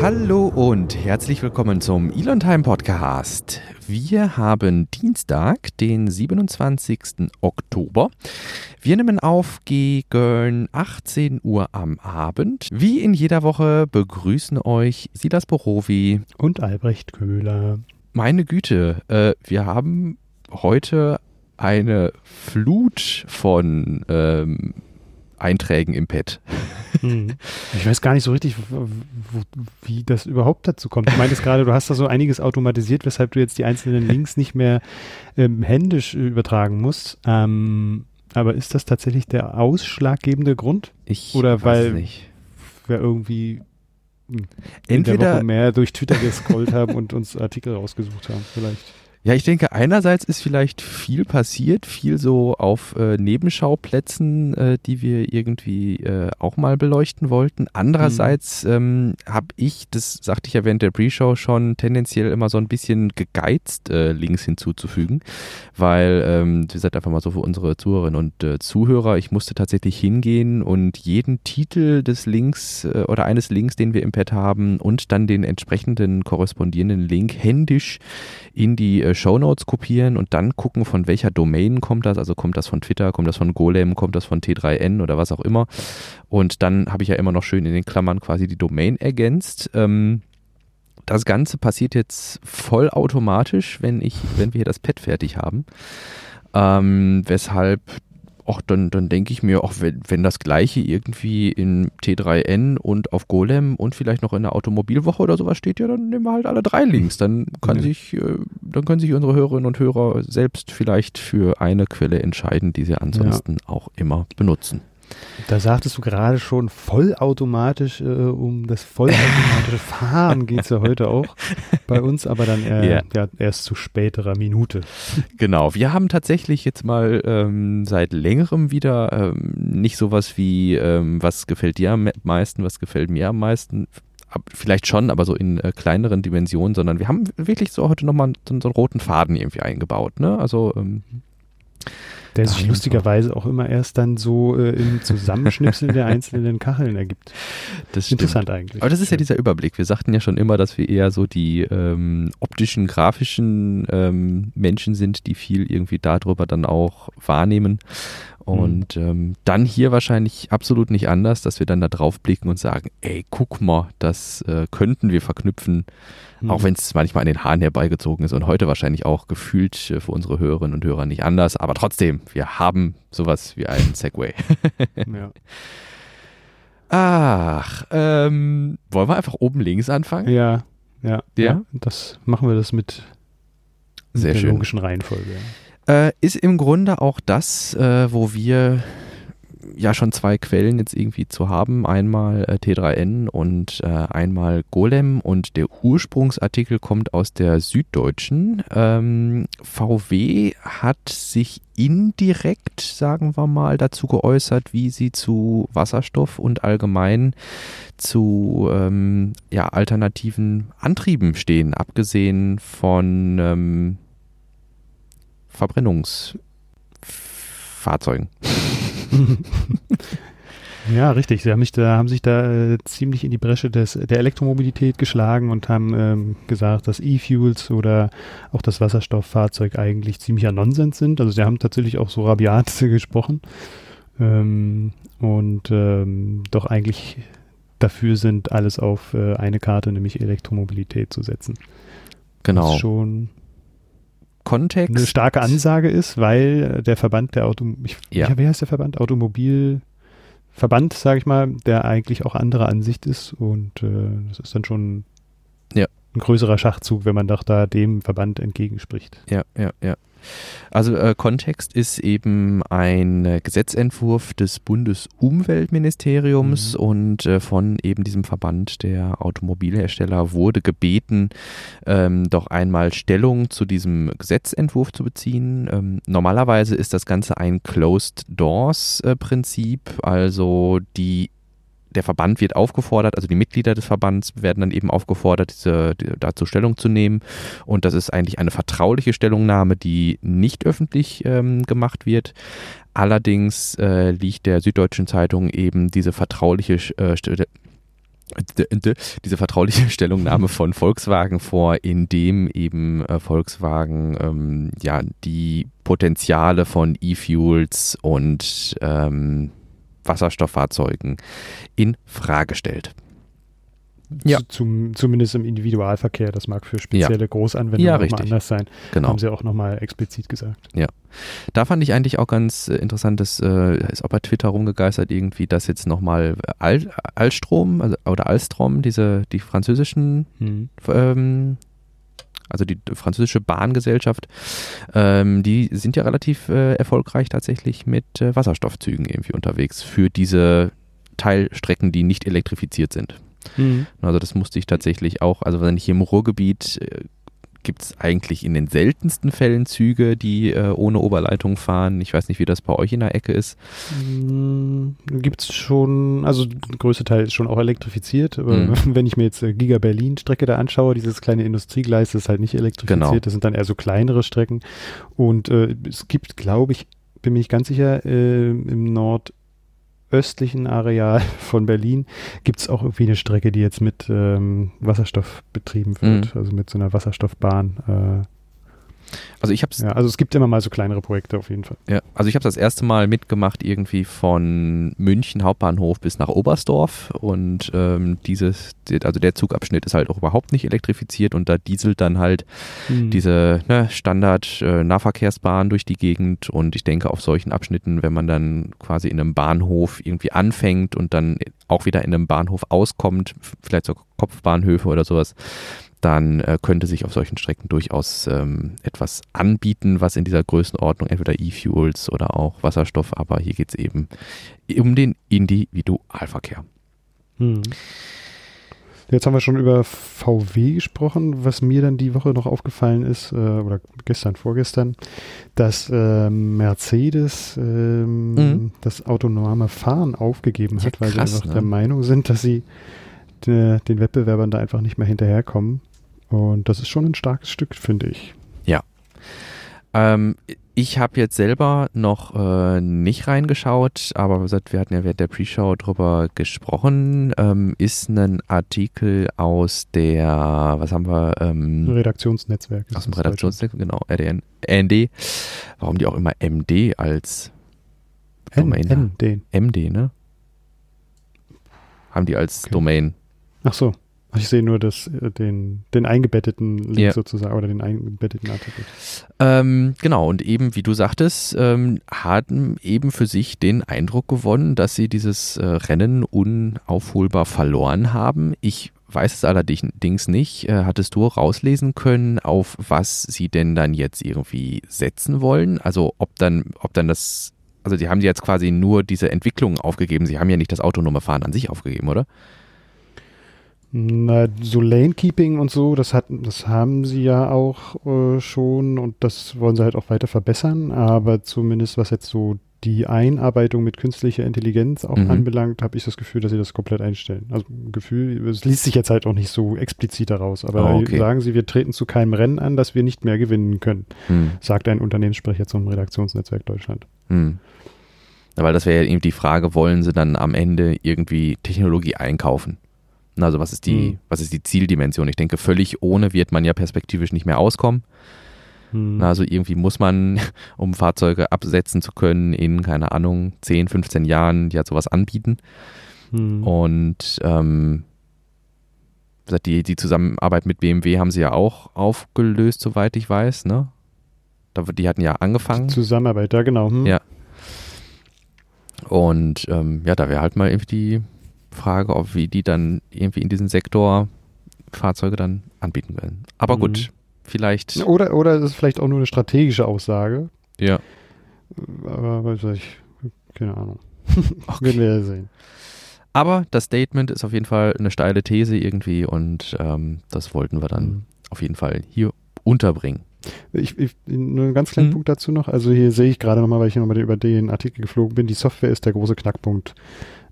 Hallo und herzlich willkommen zum Elon Time Podcast. Wir haben Dienstag, den 27. Oktober. Wir nehmen auf gegen 18 Uhr am Abend. Wie in jeder Woche begrüßen euch Silas Borowi und Albrecht Köhler. Meine Güte, äh, wir haben heute eine Flut von ähm, Einträgen im Pad. Hm. Ich weiß gar nicht so richtig, wie das überhaupt dazu kommt. Du meintest gerade, du hast da so einiges automatisiert, weshalb du jetzt die einzelnen Links nicht mehr ähm, händisch übertragen musst. Ähm, aber ist das tatsächlich der ausschlaggebende Grund? Ich Oder weiß weil nicht. wir irgendwie hm, in Entweder- der Woche mehr durch Twitter gescrollt haben und uns Artikel rausgesucht haben, vielleicht. Ja, ich denke, einerseits ist vielleicht viel passiert, viel so auf äh, Nebenschauplätzen, äh, die wir irgendwie äh, auch mal beleuchten wollten. Andererseits ähm, habe ich, das sagte ich ja während der Pre-Show schon, tendenziell immer so ein bisschen gegeizt, äh, Links hinzuzufügen, weil, ähm, wie gesagt, einfach mal so für unsere Zuhörerinnen und äh, Zuhörer, ich musste tatsächlich hingehen und jeden Titel des Links äh, oder eines Links, den wir im Pad haben und dann den entsprechenden korrespondierenden Link händisch in die äh, Shownotes kopieren und dann gucken, von welcher Domain kommt das. Also kommt das von Twitter, kommt das von Golem, kommt das von T3N oder was auch immer. Und dann habe ich ja immer noch schön in den Klammern quasi die Domain ergänzt. Ähm, das Ganze passiert jetzt vollautomatisch, wenn ich, wenn wir hier das Pad fertig haben. Ähm, weshalb auch dann, dann denke ich mir, auch wenn, wenn das gleiche irgendwie in T3N und auf Golem und vielleicht noch in der Automobilwoche oder sowas steht, ja, dann nehmen wir halt alle drei Links. Dann kann Ja. sich, äh, dann können sich unsere Hörerinnen und Hörer selbst vielleicht für eine Quelle entscheiden, die sie ansonsten auch immer benutzen. Da sagtest du gerade schon vollautomatisch, äh, um das vollautomatische Fahren geht es ja heute auch bei uns, aber dann äh, Ja. ja, erst zu späterer Minute. Genau, wir haben tatsächlich jetzt mal ähm, seit längerem wieder ähm, nicht sowas wie, ähm, was gefällt dir am meisten, was gefällt mir am meisten. Vielleicht schon, aber so in äh, kleineren Dimensionen, sondern wir haben wirklich so heute nochmal so, so einen roten Faden irgendwie eingebaut. Ne? Also ähm, Der sich lustigerweise auch immer erst dann so äh, im Zusammenschnipseln der einzelnen Kacheln ergibt. das stimmt. Interessant eigentlich. Aber das ist ja dieser Überblick. Wir sagten ja schon immer, dass wir eher so die ähm, optischen, grafischen ähm, Menschen sind, die viel irgendwie darüber dann auch wahrnehmen. Und ähm, dann hier wahrscheinlich absolut nicht anders, dass wir dann da drauf blicken und sagen, ey, guck mal, das äh, könnten wir verknüpfen, Hm. auch wenn es manchmal an den Haaren herbeigezogen ist und heute wahrscheinlich auch gefühlt äh, für unsere Hörerinnen und Hörer nicht anders. Aber trotzdem, wir haben sowas wie einen Segway. Ja. Ach, ähm, wollen wir einfach oben links anfangen? ja, ja, Ja? ja. Das machen wir das mit, mit Sehr der schön. logischen Reihenfolge. ja. Äh, ist im Grunde auch das, äh, wo wir ja schon zwei Quellen jetzt irgendwie zu haben. Einmal äh, T3N und äh, einmal Golem. Und der Ursprungsartikel kommt aus der Süddeutschen. Ähm, VW hat sich indirekt, sagen wir mal, dazu geäußert, wie sie zu Wasserstoff und allgemein zu ähm, ja, alternativen Antrieben stehen, abgesehen von ähm, Verbrennungsfahrzeugen. Ja, richtig. Sie haben, mich da, haben sich da äh, ziemlich in die Bresche des, der Elektromobilität geschlagen und haben ähm, gesagt, dass E-Fuels oder auch das Wasserstofffahrzeug eigentlich ziemlicher Nonsens sind. Also sie haben tatsächlich auch so rabiat gesprochen ähm, und ähm, doch eigentlich dafür sind, alles auf äh, eine Karte, nämlich Elektromobilität zu setzen. Genau. Was schon Kontext. eine starke Ansage ist, weil der Verband der Auto, ich, Ja. wie heißt der Verband? Automobilverband, sage ich mal, der eigentlich auch anderer Ansicht ist und äh, das ist dann schon Ja. ein größerer Schachzug, wenn man doch da dem Verband entgegenspricht. Ja, ja, ja. Also äh, Kontext ist eben ein äh, Gesetzentwurf des Bundesumweltministeriums Mhm. und äh, von eben diesem Verband der Automobilhersteller wurde gebeten, ähm, doch einmal Stellung zu diesem Gesetzentwurf zu beziehen. Ähm, normalerweise ist das Ganze ein Closed Doors äh, Prinzip, also die der Verband wird aufgefordert, also die Mitglieder des Verbands werden dann eben aufgefordert, diese, die, dazu Stellung zu nehmen. Und das ist eigentlich eine vertrauliche Stellungnahme, die nicht öffentlich ähm, gemacht wird. Allerdings äh, liegt der Süddeutschen Zeitung eben diese vertrauliche äh, diese vertrauliche Stellungnahme von Volkswagen vor, in dem eben äh, Volkswagen ähm, ja die Potenziale von E-Fuels und ähm, Wasserstofffahrzeugen in Frage stellt. Ja. Zum, zumindest im Individualverkehr. Das mag für spezielle ja. Großanwendungen ja, nochmal anders sein. Genau. Haben sie auch nochmal explizit gesagt. Ja. Da fand ich eigentlich auch ganz äh, interessant, das äh, ist auch bei Twitter rumgegeistert irgendwie, dass jetzt nochmal Al Alstrom also, oder Alstrom, diese, die französischen hm. ähm, also die französische Bahngesellschaft, ähm, die sind ja relativ äh, erfolgreich tatsächlich mit äh, Wasserstoffzügen irgendwie unterwegs für diese Teilstrecken, die nicht elektrifiziert sind. Mhm. Also das musste ich tatsächlich auch, also wenn ich hier im Ruhrgebiet äh, gibt es eigentlich in den seltensten Fällen Züge, die äh, ohne Oberleitung fahren. Ich weiß nicht, wie das bei euch in der Ecke ist. Mm, gibt es schon, also der größte Teil ist schon auch elektrifiziert, aber mhm. wenn ich mir jetzt äh, Giga Berlin Strecke da anschaue, dieses kleine Industriegleis ist halt nicht elektrifiziert, genau. das sind dann eher so kleinere Strecken und äh, es gibt, glaube ich, bin mir nicht ganz sicher, äh, im Nord östlichen Areal von Berlin gibt es auch irgendwie eine Strecke, die jetzt mit ähm, Wasserstoff betrieben wird, mhm. also mit so einer Wasserstoffbahn. Äh, also ich habe ja, also es gibt immer mal so kleinere Projekte auf jeden Fall. Ja, also ich habe das erste Mal mitgemacht irgendwie von München Hauptbahnhof bis nach Oberstdorf und ähm, dieses, also der Zugabschnitt ist halt auch überhaupt nicht elektrifiziert und da dieselt dann halt hm. diese ne, Standard äh, Nahverkehrsbahn durch die Gegend und ich denke auf solchen Abschnitten, wenn man dann quasi in einem Bahnhof irgendwie anfängt und dann auch wieder in einem Bahnhof auskommt, vielleicht so Kopfbahnhöfe oder sowas, dann äh, könnte sich auf solchen Strecken durchaus ähm, etwas anbieten, was in dieser Größenordnung entweder E-Fuels oder auch Wasserstoff, aber hier geht es eben um den Individualverkehr. Hm. Jetzt haben wir schon über VW gesprochen. Was mir dann die Woche noch aufgefallen ist, äh, oder gestern, vorgestern, dass äh, Mercedes äh, mhm. das autonome Fahren aufgegeben hat, ja, weil krass, sie einfach ne? der Meinung sind, dass sie de, den Wettbewerbern da einfach nicht mehr hinterherkommen. Und das ist schon ein starkes Stück, finde ich. Ja. Ähm, ich habe jetzt selber noch äh, nicht reingeschaut, aber wir hatten ja während der Pre-Show drüber gesprochen. Ähm, ist ein Artikel aus der, was haben wir? Ähm, Redaktionsnetzwerk. Aus dem Redaktionsnetzwerk, genau, RDN, ND. Warum die auch immer MD als Domain MD. MD, ne? Haben die als okay. Domain. Ach so. Ich sehe nur das, äh, den, den eingebetteten Link ja. sozusagen oder den eingebetteten Artikel. Ähm, genau, und eben, wie du sagtest, ähm, haben eben für sich den Eindruck gewonnen, dass sie dieses äh, Rennen unaufholbar verloren haben. Ich weiß es allerdings nicht. Äh, hattest du rauslesen können, auf was sie denn dann jetzt irgendwie setzen wollen? Also ob dann, ob dann das, also sie haben jetzt quasi nur diese Entwicklung aufgegeben. Sie haben ja nicht das autonome Fahren an sich aufgegeben, oder? Na, so Lane-Keeping und so, das, hat, das haben sie ja auch äh, schon und das wollen sie halt auch weiter verbessern. Aber zumindest was jetzt so die Einarbeitung mit künstlicher Intelligenz auch mhm. anbelangt, habe ich das Gefühl, dass sie das komplett einstellen. Also Gefühl, es liest sich jetzt halt auch nicht so explizit daraus, aber oh, okay. sagen sie, wir treten zu keinem Rennen an, dass wir nicht mehr gewinnen können, mhm. sagt ein Unternehmenssprecher zum Redaktionsnetzwerk Deutschland. Mhm. Weil das wäre ja eben die Frage, wollen sie dann am Ende irgendwie Technologie einkaufen? Also was ist die, mhm. was ist die Zieldimension? Ich denke, völlig ohne wird man ja perspektivisch nicht mehr auskommen. Mhm. Also irgendwie muss man, um Fahrzeuge absetzen zu können, in, keine Ahnung, 10, 15 Jahren ja sowas anbieten. Mhm. Und ähm, die, die Zusammenarbeit mit BMW haben sie ja auch aufgelöst, soweit ich weiß, ne? Die hatten ja angefangen. Zusammenarbeit, ja genau. Hm. Ja. Und ähm, ja, da wäre halt mal irgendwie die Frage, ob wie die dann irgendwie in diesem Sektor Fahrzeuge dann anbieten werden. Aber mhm. gut, vielleicht. Oder, oder ist es vielleicht auch nur eine strategische Aussage. Ja. Aber weiß ich, keine Ahnung. Okay. Werden wir ja sehen. Aber das Statement ist auf jeden Fall eine steile These irgendwie und ähm, das wollten wir dann mhm. auf jeden Fall hier unterbringen. Ich, ich, nur einen ganz kleinen mhm. Punkt dazu noch. Also hier sehe ich gerade nochmal, weil ich nochmal über den Artikel geflogen bin. Die Software ist der große Knackpunkt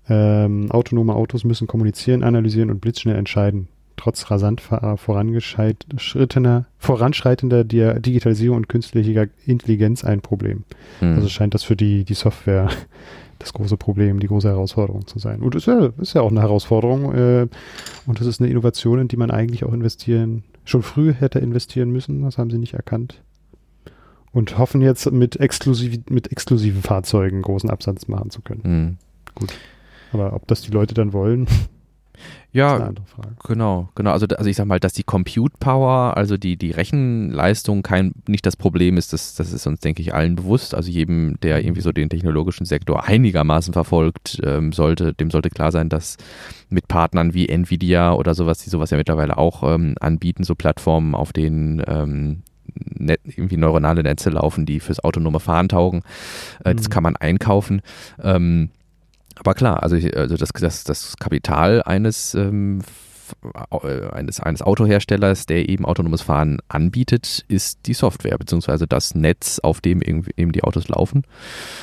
ähm, autonome Autos müssen kommunizieren, analysieren und blitzschnell entscheiden. trotz rasant vorangeschreitener, voranschreitender Digitalisierung und künstlicher Intelligenz ein Problem. Mhm. Also scheint das für die, die Software das große Problem, die große Herausforderung zu sein. Und es ist ja, ist ja auch eine Herausforderung äh, und das ist eine Innovation, in die man eigentlich auch investieren, schon früh hätte investieren müssen. Das haben sie nicht erkannt und hoffen jetzt mit, exklusiv, mit exklusiven Fahrzeugen großen Absatz machen zu können. Mhm. Gut. Aber ob das die Leute dann wollen, ja, genau, genau. Also, also ich sag mal, dass die Compute Power, also die, die Rechenleistung kein, nicht das Problem ist, das, das ist uns, denke ich, allen bewusst. Also jedem, der irgendwie so den technologischen Sektor einigermaßen verfolgt, ähm, sollte, dem sollte klar sein, dass mit Partnern wie Nvidia oder sowas, die sowas ja mittlerweile auch ähm, anbieten, so Plattformen, auf denen ähm, net, irgendwie neuronale Netze laufen, die fürs autonome Fahren taugen. Äh, mhm. Das kann man einkaufen. Ähm, aber klar, also, ich, also das, das, das Kapital eines, ähm, äh, eines, eines Autoherstellers, der eben autonomes Fahren anbietet, ist die Software, beziehungsweise das Netz, auf dem eben die Autos laufen.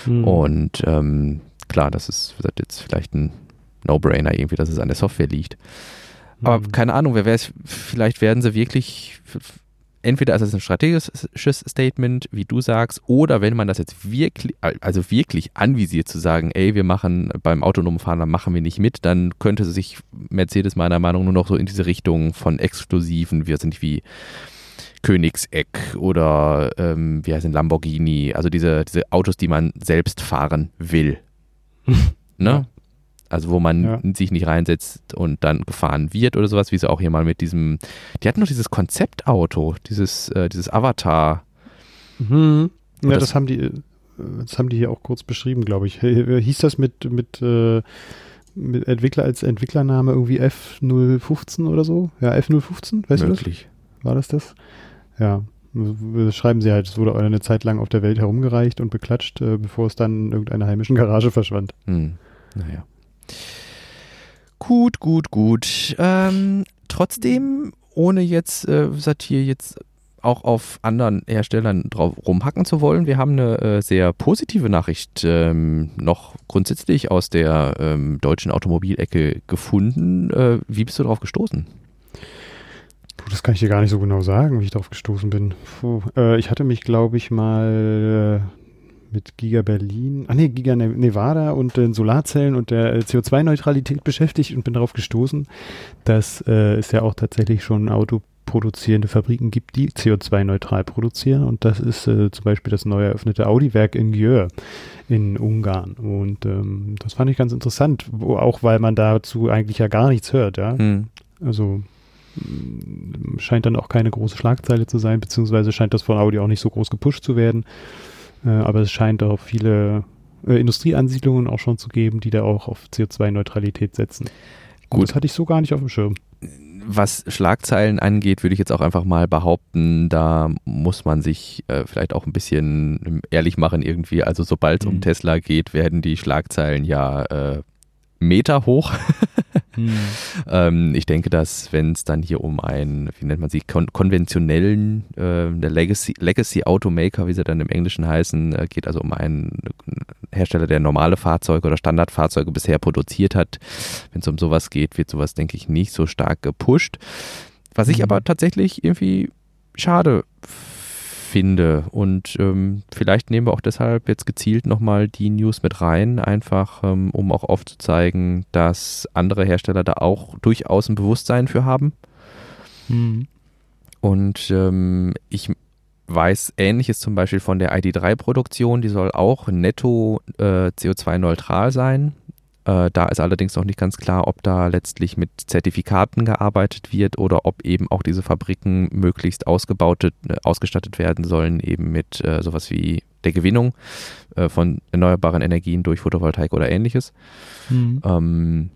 Mhm. Und ähm, klar, das ist jetzt vielleicht ein No-Brainer irgendwie, dass es an der Software liegt. Aber mhm. keine Ahnung, wer weiß, vielleicht werden sie wirklich entweder ist es ein strategisches Statement, wie du sagst, oder wenn man das jetzt wirklich, also wirklich anvisiert zu sagen, ey, wir machen beim autonomen Fahren, dann machen wir nicht mit, dann könnte sich Mercedes meiner Meinung nach nur noch so in diese Richtung von Exklusiven, wir sind wie Königseck oder ähm, wie heißt denn Lamborghini, also diese, diese Autos, die man selbst fahren will. ne? Also wo man ja. sich nicht reinsetzt und dann gefahren wird oder sowas, wie sie auch hier mal mit diesem, die hatten noch dieses Konzeptauto, dieses, äh, dieses Avatar. Mhm. Ja, das, das, haben die, das haben die hier auch kurz beschrieben, glaube ich. Hieß das mit, mit, äh, mit Entwickler als Entwicklername irgendwie F015 oder so? Ja, F015, weißt Möglich. du das? War das das? Ja. Das schreiben sie halt, es wurde eine Zeit lang auf der Welt herumgereicht und beklatscht, äh, bevor es dann in irgendeiner heimischen Garage verschwand. Hm. Naja. Gut, gut, gut. Ähm, trotzdem, ohne jetzt äh, Satir jetzt auch auf anderen Herstellern drauf rumhacken zu wollen, wir haben eine äh, sehr positive Nachricht ähm, noch grundsätzlich aus der ähm, deutschen Automobilecke gefunden. Äh, wie bist du darauf gestoßen? Puh, das kann ich dir gar nicht so genau sagen, wie ich darauf gestoßen bin. Puh, äh, ich hatte mich, glaube ich, mal äh, mit Giga Berlin, ah nee, Giga ne-, Nevada und den Solarzellen und der äh, CO2-Neutralität beschäftigt und bin darauf gestoßen, dass äh, es ja auch tatsächlich schon autoproduzierende Fabriken gibt, die CO2-neutral produzieren und das ist äh, zum Beispiel das neu eröffnete Audi-Werk in Gjör in Ungarn und ähm, das fand ich ganz interessant, wo, auch weil man dazu eigentlich ja gar nichts hört, ja. Hm. Also scheint dann auch keine große Schlagzeile zu sein, beziehungsweise scheint das von Audi auch nicht so groß gepusht zu werden. Äh, aber es scheint auch viele äh, Industrieansiedlungen auch schon zu geben, die da auch auf CO2-Neutralität setzen. Gut. das hatte ich so gar nicht auf dem Schirm. Was Schlagzeilen angeht, würde ich jetzt auch einfach mal behaupten, da muss man sich äh, vielleicht auch ein bisschen ehrlich machen irgendwie. Also sobald es mhm. um Tesla geht, werden die Schlagzeilen ja äh, Meter hoch. hm. ähm, ich denke, dass wenn es dann hier um einen, wie nennt man sie, kon konventionellen äh, Legacy, Legacy Automaker, wie sie dann im Englischen heißen, äh, geht also um einen Hersteller, der normale Fahrzeuge oder Standardfahrzeuge bisher produziert hat. Wenn es um sowas geht, wird sowas, denke ich, nicht so stark gepusht. Was ich hm. aber tatsächlich irgendwie schade finde finde. Und ähm, vielleicht nehmen wir auch deshalb jetzt gezielt nochmal die News mit rein, einfach ähm, um auch aufzuzeigen, dass andere Hersteller da auch durchaus ein Bewusstsein für haben. Mhm. Und ähm, ich weiß ähnliches zum Beispiel von der ID3-Produktion, die soll auch netto äh, CO2-neutral sein. Äh, da ist allerdings noch nicht ganz klar, ob da letztlich mit Zertifikaten gearbeitet wird oder ob eben auch diese Fabriken möglichst ausgebaut, äh, ausgestattet werden sollen, eben mit äh, sowas wie der Gewinnung äh, von erneuerbaren Energien durch Photovoltaik oder ähnliches. Mhm. Ähm,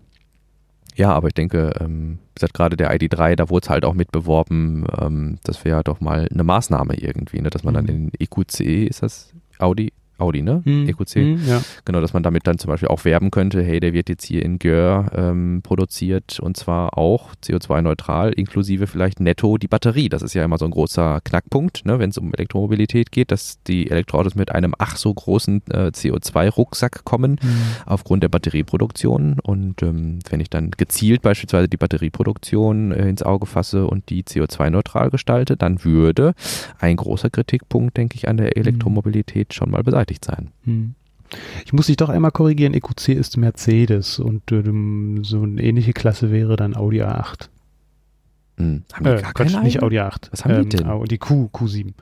ja, aber ich denke, ähm, wie gesagt, gerade der ID3, da wurde es halt auch mit beworben, ähm, das wäre doch mal eine Maßnahme irgendwie, ne, dass man mhm. dann in EQC, ist das Audi, Audi, ne? Hm, EQC. hm, ja. Genau, dass man damit dann zum Beispiel auch werben könnte, hey, der wird jetzt hier in Gör ähm, produziert und zwar auch CO2-neutral, inklusive vielleicht netto die Batterie. Das ist ja immer so ein großer Knackpunkt, ne, wenn es um Elektromobilität geht, dass die Elektroautos mit einem ach so großen äh, CO2-Rucksack kommen Hm. aufgrund der Batterieproduktion. Und ähm, wenn ich dann gezielt beispielsweise die Batterieproduktion äh, ins Auge fasse und die CO2-neutral gestalte, dann würde ein großer Kritikpunkt, denke ich, an der Elektromobilität schon mal beseitigt sein. Hm. Ich muss dich doch einmal korrigieren, EQC ist Mercedes und äh, so eine ähnliche Klasse wäre dann Audi A8. Hm. Haben Äh, Quatsch, nicht Audi A8. Was haben die denn? Die Q, Q7.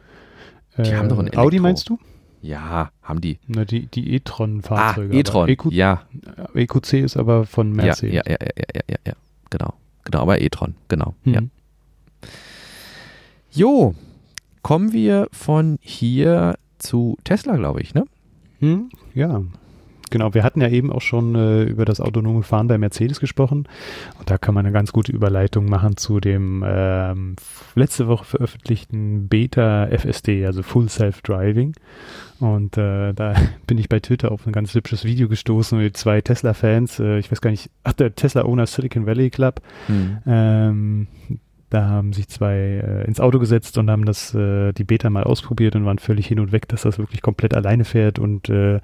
Die haben doch ein Audi Elektro. meinst du? Ja, haben die. Na, die die Ah, e-tron-Fahrzeuge. e-tron. aber EQ, Ja, EQC ist aber von Mercedes. ja, ja, ja, ja, ja, ja, ja. Genau. Genau, aber e-tron. Genau. Hm. Ja. Jo, kommen wir von hier zu Tesla, glaube ich, ne? Hm, ja. Genau, wir hatten ja eben auch schon äh, über das autonome Fahren bei Mercedes gesprochen und da kann man eine ganz gute Überleitung machen zu dem ähm, letzte Woche veröffentlichten Beta FSD, also Full Self Driving. Und äh, da bin ich bei Twitter auf ein ganz hübsches Video gestoßen mit zwei Tesla-Fans, äh, ich weiß gar nicht, ach, der Tesla-Owner Silicon Valley Club, Hm. ähm, da haben sich zwei äh, ins Auto gesetzt und haben das äh, die Beta mal ausprobiert und waren völlig hin und weg, dass das wirklich komplett alleine fährt und äh,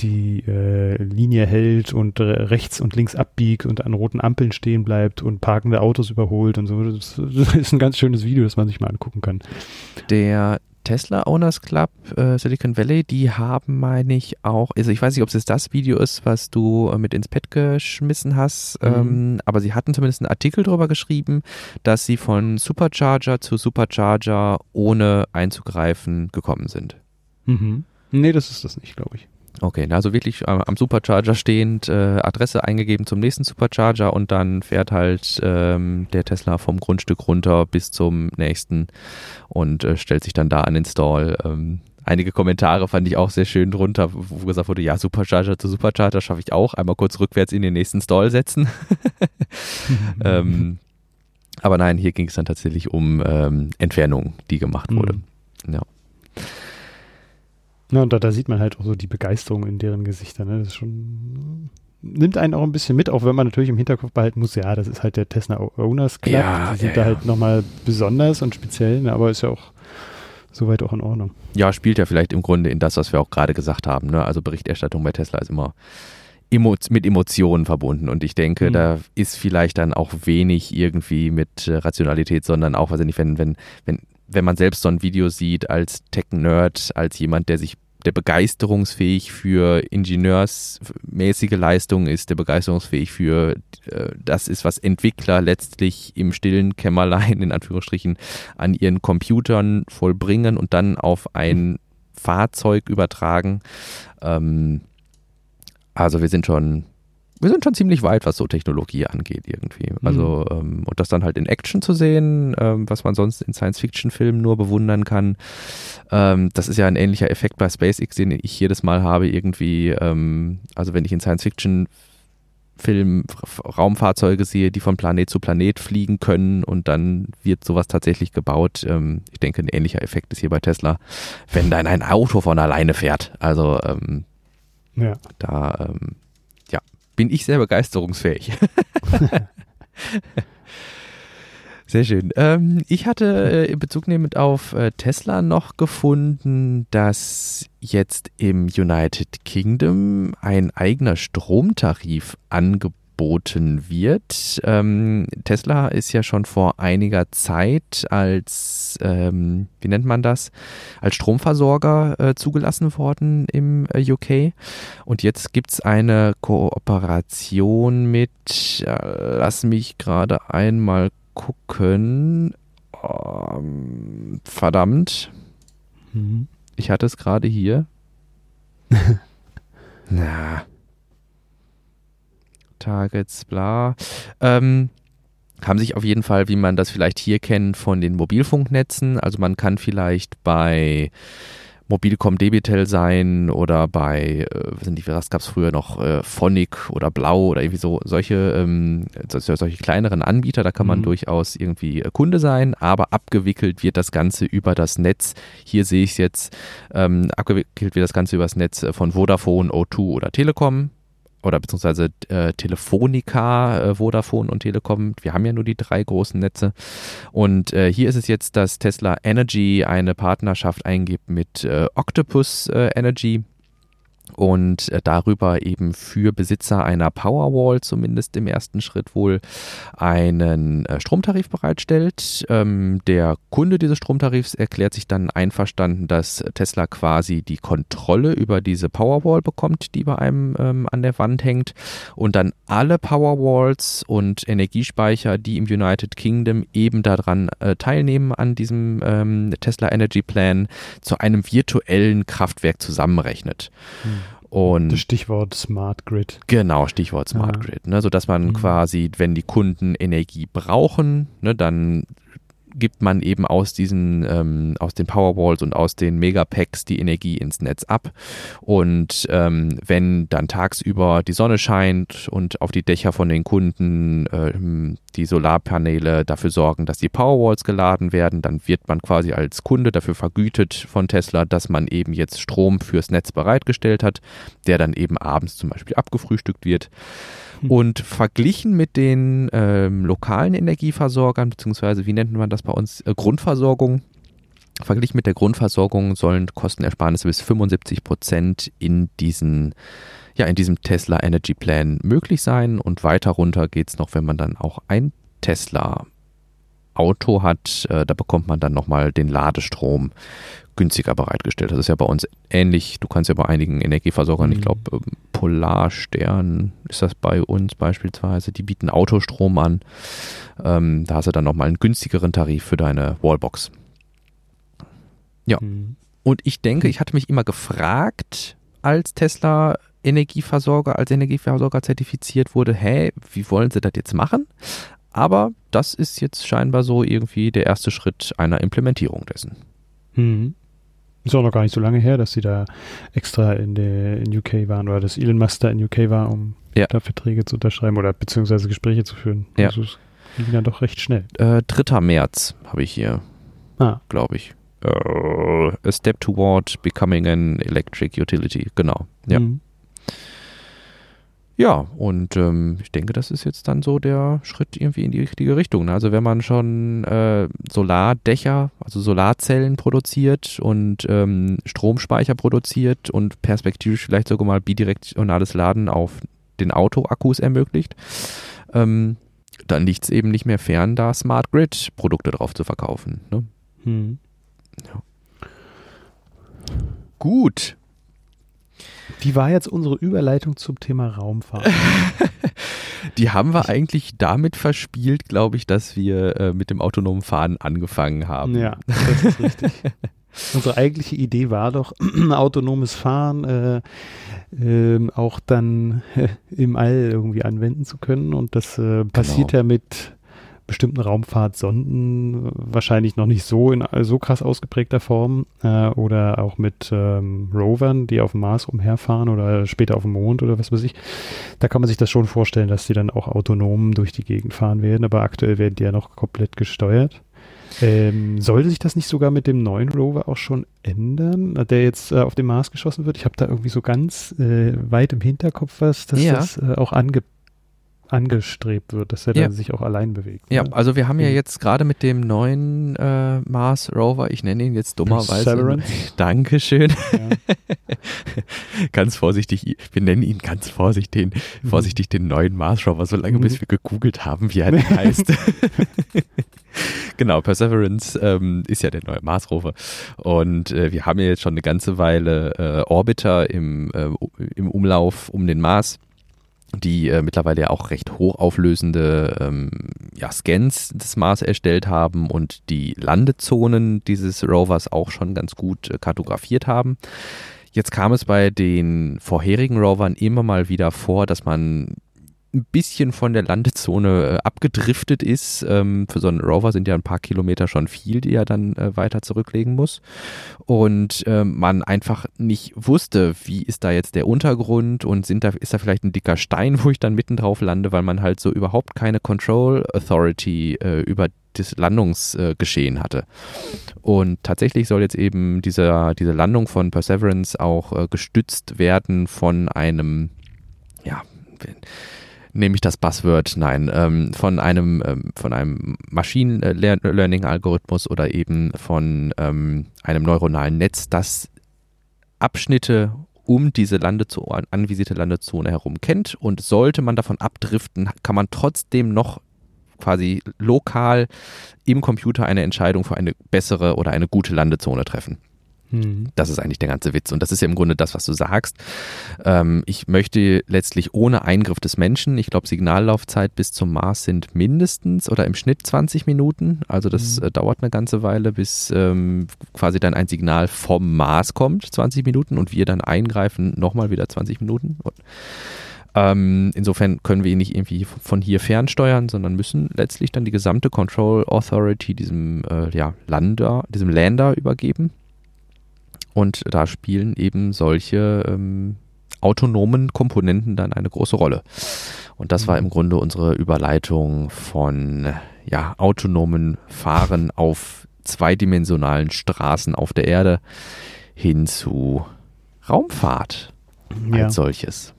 die äh, Linie hält und rechts und links abbiegt und an roten Ampeln stehen bleibt und parkende Autos überholt und so. Das, das ist ein ganz schönes Video, das man sich mal angucken kann. Der Tesla Owners Club äh, Silicon Valley, die haben, meine ich, auch, also ich weiß nicht, ob es das Video ist, was du äh, mit ins Pad geschmissen hast, Mhm. ähm, aber sie hatten zumindest einen Artikel darüber geschrieben, dass sie von Supercharger zu Supercharger ohne einzugreifen gekommen sind. Mhm. Nee, das ist das nicht, glaube ich. Okay, also wirklich am, am Supercharger stehend, äh, Adresse eingegeben zum nächsten Supercharger und dann fährt halt ähm, der Tesla vom Grundstück runter bis zum nächsten und äh, stellt sich dann da an den Stall. Ähm, einige Kommentare fand ich auch sehr schön drunter, wo wo gesagt wurde, ja, Supercharger zu Supercharger schaffe ich auch. Einmal kurz rückwärts in den nächsten Stall setzen. ähm, aber nein, hier ging es dann tatsächlich um ähm, Entfernung, die gemacht wurde. Mhm. Ja. Ja, und da, da sieht man halt auch so die Begeisterung in deren Gesichtern. Ne? Das ist schon nimmt einen auch ein bisschen mit, auch wenn man natürlich im Hinterkopf behalten muss, ja, das ist halt der Tesla Owners Club. Ja, die sind ja, da ja. halt nochmal besonders und speziell, ne? aber ist ja auch soweit auch in Ordnung. ja, spielt ja vielleicht im Grunde in das, was wir auch gerade gesagt haben. Ne? Also Berichterstattung bei Tesla ist immer emo mit Emotionen verbunden und ich denke, Mhm. da ist vielleicht dann auch wenig irgendwie mit äh, Rationalität, sondern auch, weiß ich nicht, wenn, wenn, wenn, wenn man selbst so ein Video sieht als Tech-Nerd, als jemand, der sich der begeisterungsfähig für ingenieursmäßige Leistungen ist, der begeisterungsfähig für äh, das ist, was Entwickler letztlich im stillen Kämmerlein in Anführungsstrichen an ihren Computern vollbringen und dann auf ein Fahrzeug übertragen. Ähm, also wir sind schon, wir sind schon ziemlich weit, was so Technologie angeht irgendwie. Also ähm, und das dann halt in Action zu sehen, ähm, was man sonst in Science-Fiction-Filmen nur bewundern kann. Ähm, das ist ja ein ähnlicher Effekt bei SpaceX, den ich jedes Mal habe irgendwie. Ähm, also wenn ich in Science-Fiction Film Raumfahrzeuge sehe, die von Planet zu Planet fliegen können und dann wird sowas tatsächlich gebaut. Ähm, ich denke, ein ähnlicher Effekt ist hier bei Tesla, wenn dann ein Auto von alleine fährt. Also ähm, Ja. da ähm, bin ich sehr begeisterungsfähig. Sehr schön. Ähm, ich hatte äh, in Bezug nehmend auf äh, Tesla noch gefunden, dass jetzt im United Kingdom ein eigener Stromtarif angeboten wird. Ähm, Tesla ist ja schon vor einiger Zeit als, ähm, wie nennt man das, als Stromversorger äh, zugelassen worden im äh, UK. Und jetzt gibt es eine Kooperation mit, äh, lass mich gerade einmal gucken. Ähm, verdammt, Mhm. ich hatte es gerade hier. Na. Targets, bla. Ähm, haben sich auf jeden Fall, wie man das vielleicht hier kennt, von den Mobilfunknetzen. Also man kann vielleicht bei Mobilcom Debitel sein oder bei, äh, was, sind die, was gab es früher noch, äh, Phonic oder Blau oder irgendwie so, solche, ähm, solche kleineren Anbieter, da kann man mhm. durchaus irgendwie äh, Kunde sein, aber abgewickelt wird das Ganze über das Netz. Hier sehe ich es jetzt, ähm, abgewickelt wird das Ganze über das Netz äh, von Vodafone, O2 oder Telekom oder beziehungsweise äh, Telefonica, äh, Vodafone und Telekom. Wir haben ja nur die drei großen Netze. Und äh, hier ist es jetzt, dass Tesla Energy eine Partnerschaft eingibt mit äh, Octopus äh, Energy und äh, darüber eben für Besitzer einer Powerwall zumindest im ersten Schritt wohl einen äh, Stromtarif bereitstellt. Ähm, der Kunde dieses Stromtarifs erklärt sich dann einverstanden, dass Tesla quasi die Kontrolle über diese Powerwall bekommt, die bei einem ähm, an der Wand hängt und dann alle Powerwalls und Energiespeicher, die im United Kingdom eben daran äh, teilnehmen an diesem ähm, Tesla Energy Plan, zu einem virtuellen Kraftwerk zusammenrechnet. Hm. Und das Stichwort Smart Grid. Genau, Stichwort Smart ja. Grid. Ne, sodass man mhm. quasi, wenn die Kunden Energie brauchen, ne, dann gibt man eben aus diesen, ähm, aus den Powerwalls und aus den Megapacks die Energie ins Netz ab. Und ähm, wenn dann tagsüber die Sonne scheint und auf die Dächer von den Kunden ähm, die Solarpaneele dafür sorgen, dass die Powerwalls geladen werden, dann wird man quasi als Kunde dafür vergütet von Tesla, dass man eben jetzt Strom fürs Netz bereitgestellt hat, der dann eben abends zum Beispiel abgefrühstückt wird. Hm. Und verglichen mit den ähm, lokalen Energieversorgern, beziehungsweise wie nennt man das bei uns, äh, Grundversorgung, verglichen mit der Grundversorgung sollen Kostenersparnisse bis 75 Prozent in diesen ja, in diesem Tesla Energy Plan möglich sein und weiter runter geht es noch, wenn man dann auch ein Tesla Auto hat, äh, da bekommt man dann nochmal den Ladestrom günstiger bereitgestellt. Das ist ja bei uns ähnlich. Du kannst ja bei einigen Energieversorgern, mhm. ich glaube ähm, Polarstern ist das bei uns beispielsweise, die bieten Autostrom an. Ähm, da hast du dann nochmal einen günstigeren Tarif für deine Wallbox. Ja. Mhm. Und ich denke, ich hatte mich immer gefragt, als Tesla Energieversorger, als Energieversorger zertifiziert wurde, hä, wie wollen sie das jetzt machen? Aber das ist jetzt scheinbar so irgendwie der erste Schritt einer Implementierung dessen. Mhm. Ist auch noch gar nicht so lange her, dass sie da extra in, der, in UK waren oder dass Elon Musk da in UK war, um ja. da Verträge zu unterschreiben oder beziehungsweise Gespräche zu führen. Ja. Also es ging ja doch recht schnell. Äh, 3. März habe ich hier, ah. glaube ich. Uh, a step toward becoming an electric utility, genau. Ja. Mhm. Ja, und ähm, ich denke, das ist jetzt dann so der Schritt irgendwie in die richtige Richtung. Ne? Also wenn man schon äh, Solardächer, also Solarzellen produziert und ähm, Stromspeicher produziert und perspektivisch vielleicht sogar mal bidirektionales Laden auf den Autoakkus ermöglicht, ähm, dann liegt es eben nicht mehr fern, da Smart Grid Produkte drauf zu verkaufen. Ne? Hm. Ja. Gut, wie war jetzt unsere Überleitung zum Thema Raumfahrt? Die haben wir eigentlich damit verspielt, glaube ich, dass wir äh, mit dem autonomen Fahren angefangen haben. Ja, das ist richtig. Unsere eigentliche Idee war doch, autonomes Fahren äh, äh, auch dann im All irgendwie anwenden zu können. Und das äh, passiert genau. ja mit bestimmten Raumfahrtsonden, wahrscheinlich noch nicht so in so krass ausgeprägter Form, äh, oder auch mit ähm, Rovern, die auf dem Mars umherfahren oder später auf dem Mond oder was weiß ich. Da kann man sich das schon vorstellen, dass die dann auch autonom durch die Gegend fahren werden, aber aktuell werden die ja noch komplett gesteuert. Ähm, sollte sich das nicht sogar mit dem neuen Rover auch schon ändern, der jetzt äh, auf dem Mars geschossen wird? Ich habe da irgendwie so ganz äh, weit im Hinterkopf was, dass ja. das äh, auch angepasst angestrebt wird, dass er ja. dann sich auch allein bewegt. Ja, ne? also wir haben ja jetzt gerade mit dem neuen äh, Mars Rover, ich nenne ihn jetzt dummerweise. Severance. Dankeschön. Ja. ganz vorsichtig, wir nennen ihn ganz vorsichtig den, mhm. vorsichtig den neuen Mars Rover, solange mhm. bis wir gegoogelt haben, wie er heißt. genau, Perseverance ähm, ist ja der neue Mars Rover. Und äh, wir haben ja jetzt schon eine ganze Weile äh, Orbiter im, äh, im Umlauf um den Mars die äh, mittlerweile ja auch recht hochauflösende ähm, ja, Scans des Mars erstellt haben und die Landezonen dieses Rovers auch schon ganz gut äh, kartografiert haben. Jetzt kam es bei den vorherigen Rovern immer mal wieder vor, dass man ein bisschen von der Landezone äh, abgedriftet ist. Ähm, für so einen Rover sind ja ein paar Kilometer schon viel, die er dann äh, weiter zurücklegen muss. Und äh, man einfach nicht wusste, wie ist da jetzt der Untergrund und sind da, ist da vielleicht ein dicker Stein, wo ich dann mitten drauf lande, weil man halt so überhaupt keine Control Authority äh, über das Landungsgeschehen hatte. Und tatsächlich soll jetzt eben dieser, diese Landung von Perseverance auch gestützt werden von einem, ja, nehme ich das Buzzword, nein, ähm, von einem, ähm, von einem Machine Learning Algorithmus oder eben von ähm, einem neuronalen Netz, das Abschnitte um diese Landezone, anvisierte Landezone herum kennt und sollte man davon abdriften, kann man trotzdem noch quasi lokal im Computer eine Entscheidung für eine bessere oder eine gute Landezone treffen. Mhm. Das ist eigentlich der ganze Witz. Und das ist ja im Grunde das, was du sagst. Ähm, ich möchte letztlich ohne Eingriff des Menschen, ich glaube, Signallaufzeit bis zum Mars sind mindestens oder im Schnitt 20 Minuten. Also das mhm. äh, dauert eine ganze Weile, bis ähm, quasi dann ein Signal vom Mars kommt, 20 Minuten, und wir dann eingreifen, nochmal wieder 20 Minuten. Und, ähm, insofern können wir ihn nicht irgendwie von hier fernsteuern, sondern müssen letztlich dann die gesamte Control Authority diesem äh, ja, Lander, diesem Lander übergeben. Und da spielen eben solche ähm, autonomen Komponenten dann eine große Rolle. Und das war mhm. im Grunde unsere Überleitung von ja, autonomen Fahren auf zweidimensionalen Straßen auf der Erde hin zu Raumfahrt ja. als solches.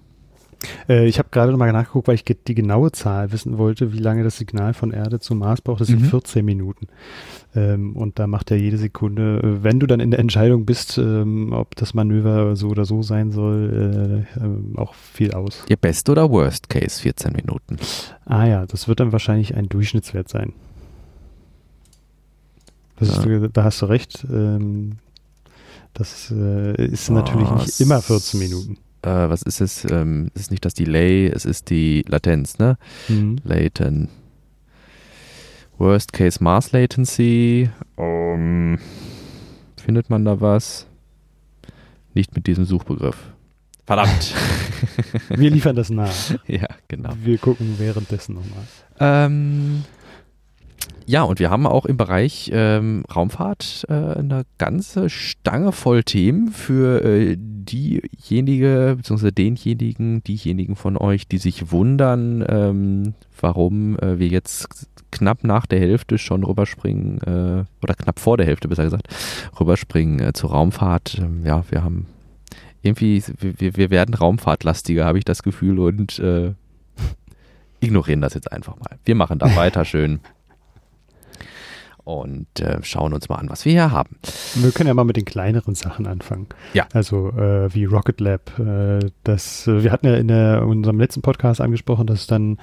Äh, ich habe gerade nochmal nachgeguckt, weil ich die genaue Zahl wissen wollte, wie lange das Signal von Erde zum Mars braucht. Das sind mhm. 14 Minuten. Ähm, und da macht er jede Sekunde, äh, wenn du dann in der Entscheidung bist, ähm, ob das Manöver so oder so sein soll, äh, äh, auch viel aus. Ihr Best oder Worst Case 14 Minuten? Ah ja, das wird dann wahrscheinlich ein Durchschnittswert sein. Ja. Ist, da hast du recht. Ähm, das äh, ist oh, natürlich nicht immer 14 Minuten äh, was ist es? Ähm, es ist nicht das Delay, es ist die Latenz, ne? Mhm. Laten. Worst Case Mars Latency. Um, findet man da was? Nicht mit diesem Suchbegriff. Verdammt. Wir liefern das nach. Ja, genau. Wir gucken währenddessen nochmal. Ähm, ja, und wir haben auch im Bereich ähm, Raumfahrt äh, eine ganze Stange voll Themen für äh, diejenige, beziehungsweise denjenigen, diejenigen von euch, die sich wundern, ähm, warum äh, wir jetzt knapp nach der Hälfte schon rüberspringen, äh, oder knapp vor der Hälfte besser gesagt, rüberspringen äh, zur Raumfahrt. Ähm, ja, wir haben irgendwie, wir, wir werden raumfahrtlastiger, habe ich das Gefühl, und äh, ignorieren das jetzt einfach mal. Wir machen da weiter schön und äh, schauen uns mal an, was wir hier haben. Wir können ja mal mit den kleineren Sachen anfangen. Ja. Also äh, wie Rocket Lab. Äh, das, wir hatten ja in, der, in, unserem letzten Podcast angesprochen, dass es dann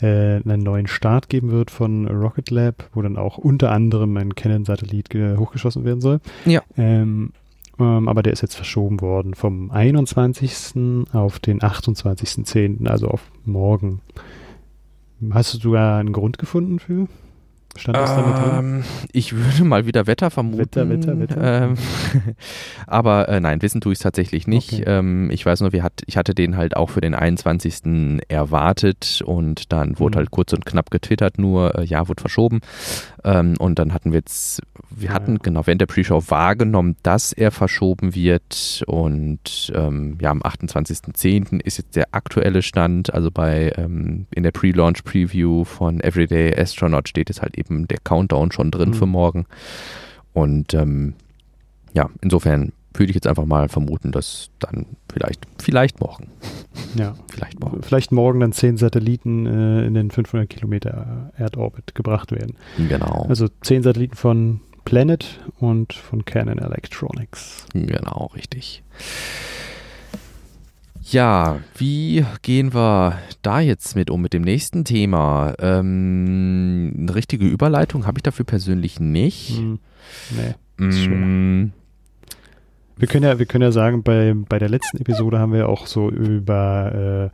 äh, einen neuen Start geben wird von Rocket Lab, wo dann auch unter anderem ein Canon-Satellit hochgeschossen werden soll. Ja. Ähm, ähm, aber der ist jetzt verschoben worden vom 21. auf den 28.10., also auf morgen. Hast du sogar einen Grund gefunden für? Stand das damit drin? Ähm, ich würde mal wieder Wetter vermuten. Wetter, Wetter, Wetter. Ähm, aber äh, nein, wissen tue ich es tatsächlich nicht. Okay. Ähm, ich weiß nur, wir hat, ich hatte den halt auch für den 21. erwartet und dann wurde mhm. halt kurz und knapp getwittert, nur äh, ja, wurde verschoben. Ähm, und dann hatten wir jetzt, wir hatten ja. genau während der Pre-Show wahrgenommen, dass er verschoben wird und ähm, ja, am 28.10. ist jetzt der aktuelle Stand, also bei ähm, in der Pre-Launch Preview von Everyday Astronaut steht es halt eben der Countdown schon drin mhm. für morgen. Und ähm, ja, insofern würde ich jetzt einfach mal vermuten, dass dann vielleicht, vielleicht morgen. Ja. Vielleicht morgen. Vielleicht morgen dann zehn Satelliten äh, in den 500 Kilometer Erdorbit gebracht werden. Genau. Also zehn Satelliten von Planet und von Canon Electronics. Genau, richtig. Ja, wie gehen wir da jetzt mit um mit dem nächsten Thema? Ähm, eine richtige Überleitung habe ich dafür persönlich nicht. Hm. Nee. Mm. Wir können ja, wir können ja sagen, bei, bei der letzten Episode haben wir auch so über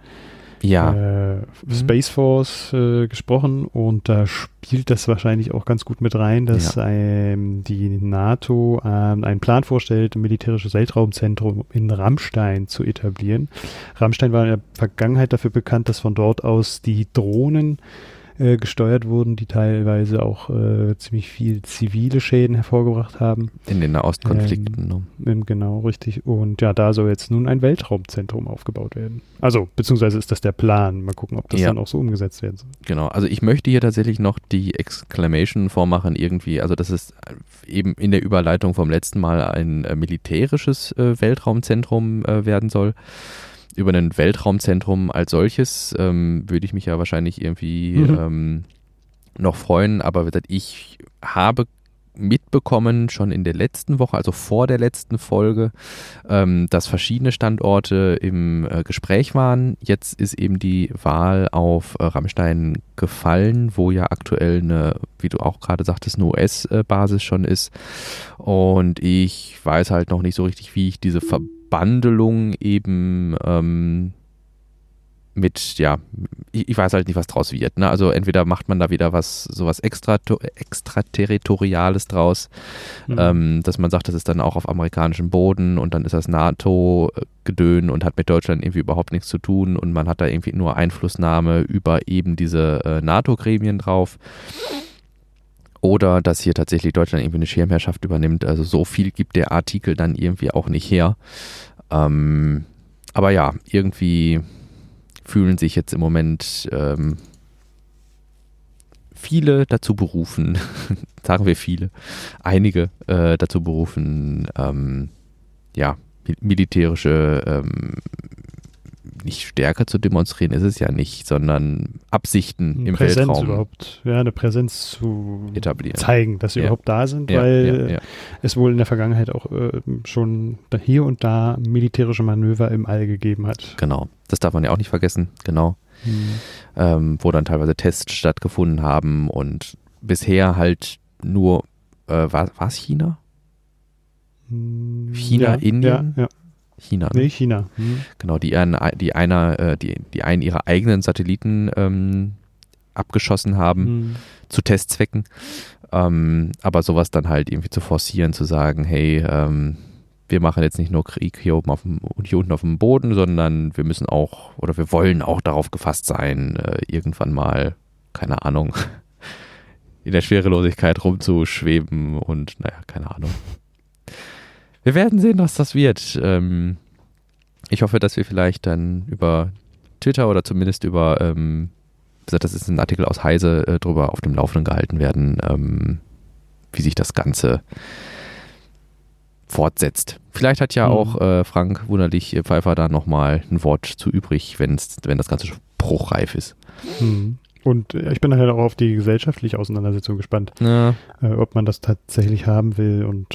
ja. äh, Space Force äh, gesprochen und da spielt das wahrscheinlich auch ganz gut mit rein, dass Ja. ähm, die NATO ähm, einen Plan vorstellt, ein militärisches Weltraumzentrum in Rammstein zu etablieren. Rammstein war in der Vergangenheit dafür bekannt, dass von dort aus die Drohnen äh, gesteuert wurden, die teilweise auch äh, ziemlich viel zivile Schäden hervorgebracht haben. In den Nahostkonflikten. ne? Ähm, Genau, richtig. Und ja, da soll jetzt nun ein Weltraumzentrum aufgebaut werden. Also, beziehungsweise ist das der Plan. Mal gucken, ob das Ja. dann auch so umgesetzt werden soll. Genau, also ich möchte hier tatsächlich noch die Exclamation vormachen irgendwie, also das ist eben in der Überleitung vom letzten Mal ein äh, militärisches äh, Weltraumzentrum äh, werden soll. Über ein Weltraumzentrum als solches ähm, würde ich mich ja wahrscheinlich irgendwie Mhm. ähm, noch freuen, aber ich habe mitbekommen, schon in der letzten Woche, also vor der letzten Folge, ähm, dass verschiedene Standorte im äh, Gespräch waren. Jetzt ist eben die Wahl auf äh, Rammstein gefallen, wo ja aktuell eine, wie du auch gerade sagtest, eine US-Basis schon ist. Und ich weiß halt noch nicht so richtig, wie ich diese Verbandelung eben ähm, mit, ja, ich, ich weiß halt nicht, was draus wird. Ne? Also entweder macht man da wieder was, sowas extra, extraterritoriales draus, Mhm. ähm, dass man sagt, das ist dann auch auf amerikanischem Boden und dann ist das NATO-Gedön und hat mit Deutschland irgendwie überhaupt nichts zu tun und man hat da irgendwie nur Einflussnahme über eben diese äh, NATO-Gremien drauf. Oder dass hier tatsächlich Deutschland irgendwie eine Schirmherrschaft übernimmt. Also so viel gibt der Artikel dann irgendwie auch nicht her. Ähm, aber ja, irgendwie fühlen sich jetzt im Moment ähm, viele dazu berufen, sagen wir viele, einige äh, dazu berufen, ähm, ja, mi- militärische ähm, nicht Stärke zu demonstrieren, ist es ja nicht, sondern Absichten im Präsenz Weltraum überhaupt, ja, eine Präsenz zu etablieren. zeigen, dass sie Ja. überhaupt da sind, Ja, weil ja, es wohl in der Vergangenheit auch äh, schon hier und da militärische Manöver im All gegeben hat. Genau, das darf man ja auch nicht vergessen, genau. ähm, wo dann teilweise Tests stattgefunden haben und bisher halt nur, äh, war es China? Hm, China, Indien? Ja, ja. China, ne? Nee, China. Hm. genau, die, einen- die einer, äh, die, die einen ihrer eigenen Satelliten ähm, abgeschossen haben Hm. zu Testzwecken. Ähm, aber sowas dann halt irgendwie zu forcieren, zu sagen, hey, ähm, wir machen jetzt nicht nur Krieg hier oben auf dem, hier unten auf dem Boden, sondern wir müssen auch oder wir wollen auch darauf gefasst sein, äh, irgendwann mal, keine Ahnung, in der Schwerelosigkeit rumzuschweben und naja, keine Ahnung. Wir werden sehen, was das wird. Ähm, ich hoffe, dass wir vielleicht dann über Twitter oder zumindest über ähm, wie gesagt, das ist ein Artikel aus Heise äh, drüber auf dem Laufenden gehalten werden, ähm, wie sich das Ganze fortsetzt. Vielleicht hat ja Mhm. auch äh, Frank Wunderlich äh, Pfeiffer da nochmal ein Wort zu übrig, wenn's, wenn das Ganze spruchreif ist. Hm. Und äh, ich bin halt auch auf die gesellschaftliche Auseinandersetzung gespannt, Ja, äh, ob man das tatsächlich haben will und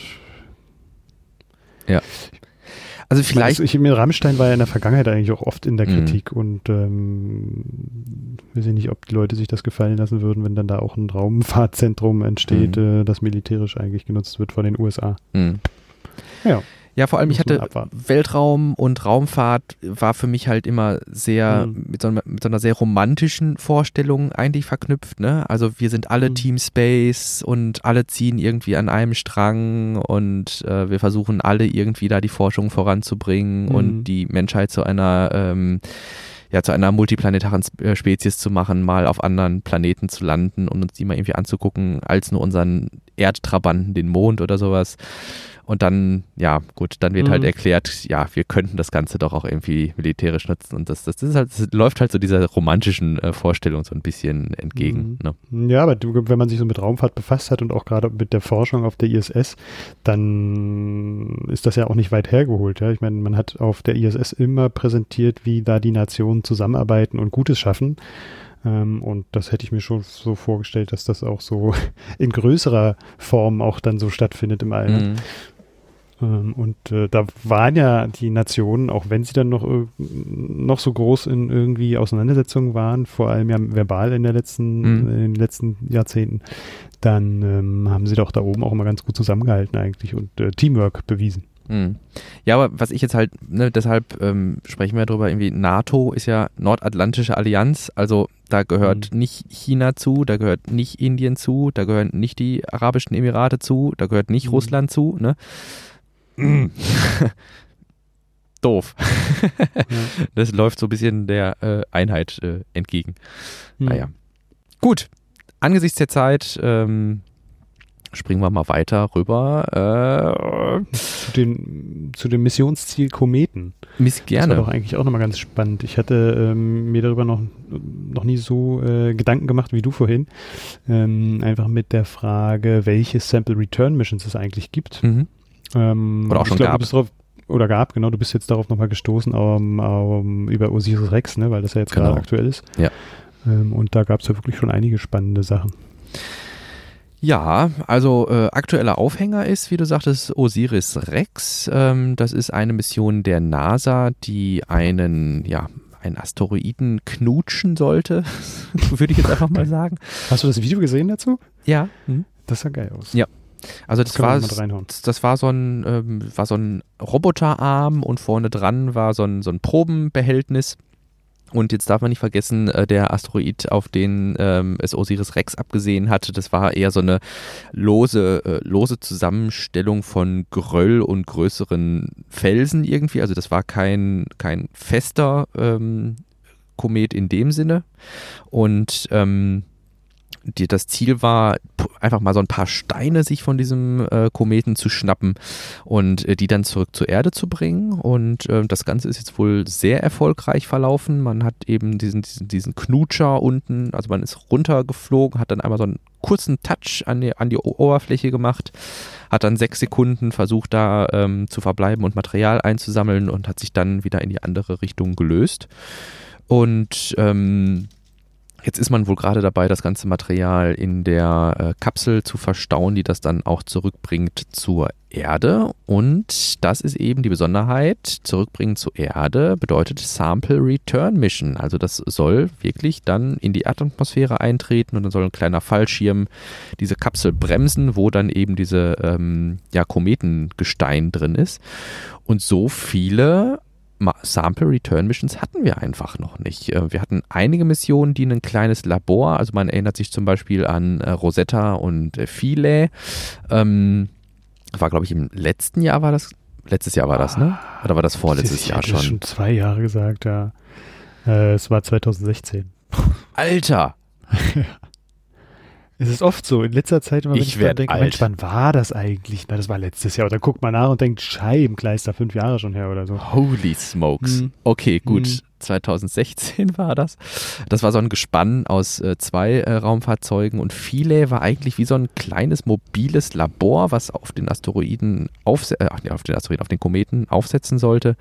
also Ich, meine, vielleicht, ich, Rammstein war ja in der Vergangenheit eigentlich auch oft in der Mhm. Kritik und ähm, weiß ich nicht, ob die Leute sich das gefallen lassen würden, wenn dann da auch ein Raumfahrtzentrum entsteht, Mhm. äh, das militärisch eigentlich genutzt wird von den USA. hm. Ja. Ja, vor allem, ich Muss hatte. Weltraum und Raumfahrt war für mich halt immer sehr Mhm. mit, so einer, mit so einer sehr romantischen Vorstellung eigentlich verknüpft. Ne? Also wir sind alle Mhm. Team Space und alle ziehen irgendwie an einem Strang und äh, wir versuchen alle irgendwie da die Forschung voranzubringen Mhm. und die Menschheit zu einer ähm, ja, zu einer multiplanetaren äh, Spezies zu machen, mal auf anderen Planeten zu landen und uns die mal irgendwie anzugucken, als nur unseren Erdtrabanten, den Mond oder sowas. Und dann, ja, gut, dann wird Mhm. halt erklärt, ja, wir könnten das Ganze doch auch irgendwie militärisch nutzen. Und das, das, ist halt, das läuft halt so dieser romantischen äh, Vorstellung so ein bisschen entgegen. Ne? Ja, aber wenn man sich so mit Raumfahrt befasst hat und auch gerade mit der Forschung auf der ISS, dann ist das ja auch nicht weit hergeholt. Ja? Ich meine, man hat auf der ISS immer präsentiert, wie da die Nationen zusammenarbeiten und Gutes schaffen. Ähm, und das hätte ich mir schon so vorgestellt, dass das auch so in größerer Form auch dann so stattfindet im All. Mhm. Ähm, und äh, da waren ja die Nationen, auch wenn sie dann noch, noch so groß in irgendwie Auseinandersetzungen waren, vor allem ja verbal in, der letzten, Mhm. in den letzten Jahrzehnten, dann ähm, haben sie doch da oben auch immer ganz gut zusammengehalten eigentlich und äh, Teamwork bewiesen. Hm. Ja, aber was ich jetzt halt, ne, deshalb ähm, sprechen wir darüber, irgendwie NATO ist ja Nordatlantische Allianz, also da gehört mhm. nicht China zu, da gehört nicht Indien zu, da gehören nicht die Arabischen Emirate zu, da gehört nicht mhm. Russland zu, ne? Doof. ja. Das läuft so ein bisschen der äh, Einheit äh, entgegen. Mhm. Naja. Gut, angesichts der Zeit ähm, springen wir mal weiter rüber. Äh, zu, den, zu dem Missionsziel Kometen. Miss gerne. Das war doch eigentlich auch nochmal ganz spannend. Ich hatte ähm, mir darüber noch, noch nie so äh, Gedanken gemacht wie du vorhin. Ähm, einfach mit der Frage, welche Sample Return Missions es eigentlich gibt. Mhm. Ähm, oder auch schon glaub, gab. Drauf, oder gab, genau. Du bist jetzt darauf nochmal gestoßen um, um, über Osiris Rex, ne, weil das ja jetzt genau. gerade aktuell ist. Ja. Ähm, und da gab es ja wirklich schon einige spannende Sachen. Ja, also äh, aktueller Aufhänger ist, wie du sagtest, Osiris Rex. Ähm, das ist eine Mission der NASA, die einen, ja, einen Asteroiden knutschen sollte, würde ich jetzt einfach mal sagen. Hast du das Video gesehen dazu? Ja. Hm? Das sah geil aus. Ja. Also das, war, das war so ein, ähm, war so ein Roboterarm und vorne dran war so ein, so ein Probenbehältnis und jetzt darf man nicht vergessen, äh, der Asteroid, auf den ähm, es Osiris Rex abgesehen hatte, das war eher so eine lose, äh, lose Zusammenstellung von Geröll und größeren Felsen irgendwie. Also das war kein, kein fester ähm, Komet in dem Sinne. Und ähm, die, das Ziel war, einfach mal so ein paar Steine sich von diesem äh, Kometen zu schnappen und äh, die dann zurück zur Erde zu bringen. Und äh, das Ganze ist jetzt wohl sehr erfolgreich verlaufen. Man hat eben diesen, diesen, diesen Knutscher unten, also man ist runtergeflogen, hat dann einmal so einen kurzen Touch an die, an die Oberfläche gemacht, hat dann sechs Sekunden versucht, da ähm, zu verbleiben und Material einzusammeln und hat sich dann wieder in die andere Richtung gelöst. Und ähm, Jetzt ist man wohl gerade dabei, das ganze Material in der äh, Kapsel zu verstauen, die das dann auch zurückbringt zur Erde. Und das ist eben die Besonderheit. Zurückbringen zur Erde bedeutet Sample Return Mission. Also das soll wirklich dann in die Erdatmosphäre eintreten und dann soll ein kleiner Fallschirm diese Kapsel bremsen, wo dann eben diese ähm, ja, Kometengestein drin ist. Und so viele Sample Return Missions hatten wir einfach noch nicht. Äh, wir hatten einige Missionen, die ein kleines Labor, also man erinnert sich zum Beispiel an äh, Rosetta und äh, Philae. Ähm, war, glaube ich, im letzten Jahr war das. Letztes Jahr war das, ne? Oder war das vorletztes ich Jahr schon? schon zwei Jahre gesagt, ja. Äh, es war 2016. Alter! Es ist oft so. In letzter Zeit, wenn ich, ich denke, Mensch, wann war das eigentlich? Na, das war letztes Jahr. Oder guckt man nach und denkt, Scheibenkleister, fünf Jahre schon her oder so. Holy smokes. Mhm. Okay, gut. Mhm. 2016 war das. Das war so ein Gespann aus äh, zwei äh, Raumfahrzeugen und Philae war eigentlich wie so ein kleines mobiles Labor, was auf den Asteroiden auf, äh, auf den Asteroiden, auf den Kometen aufsetzen sollte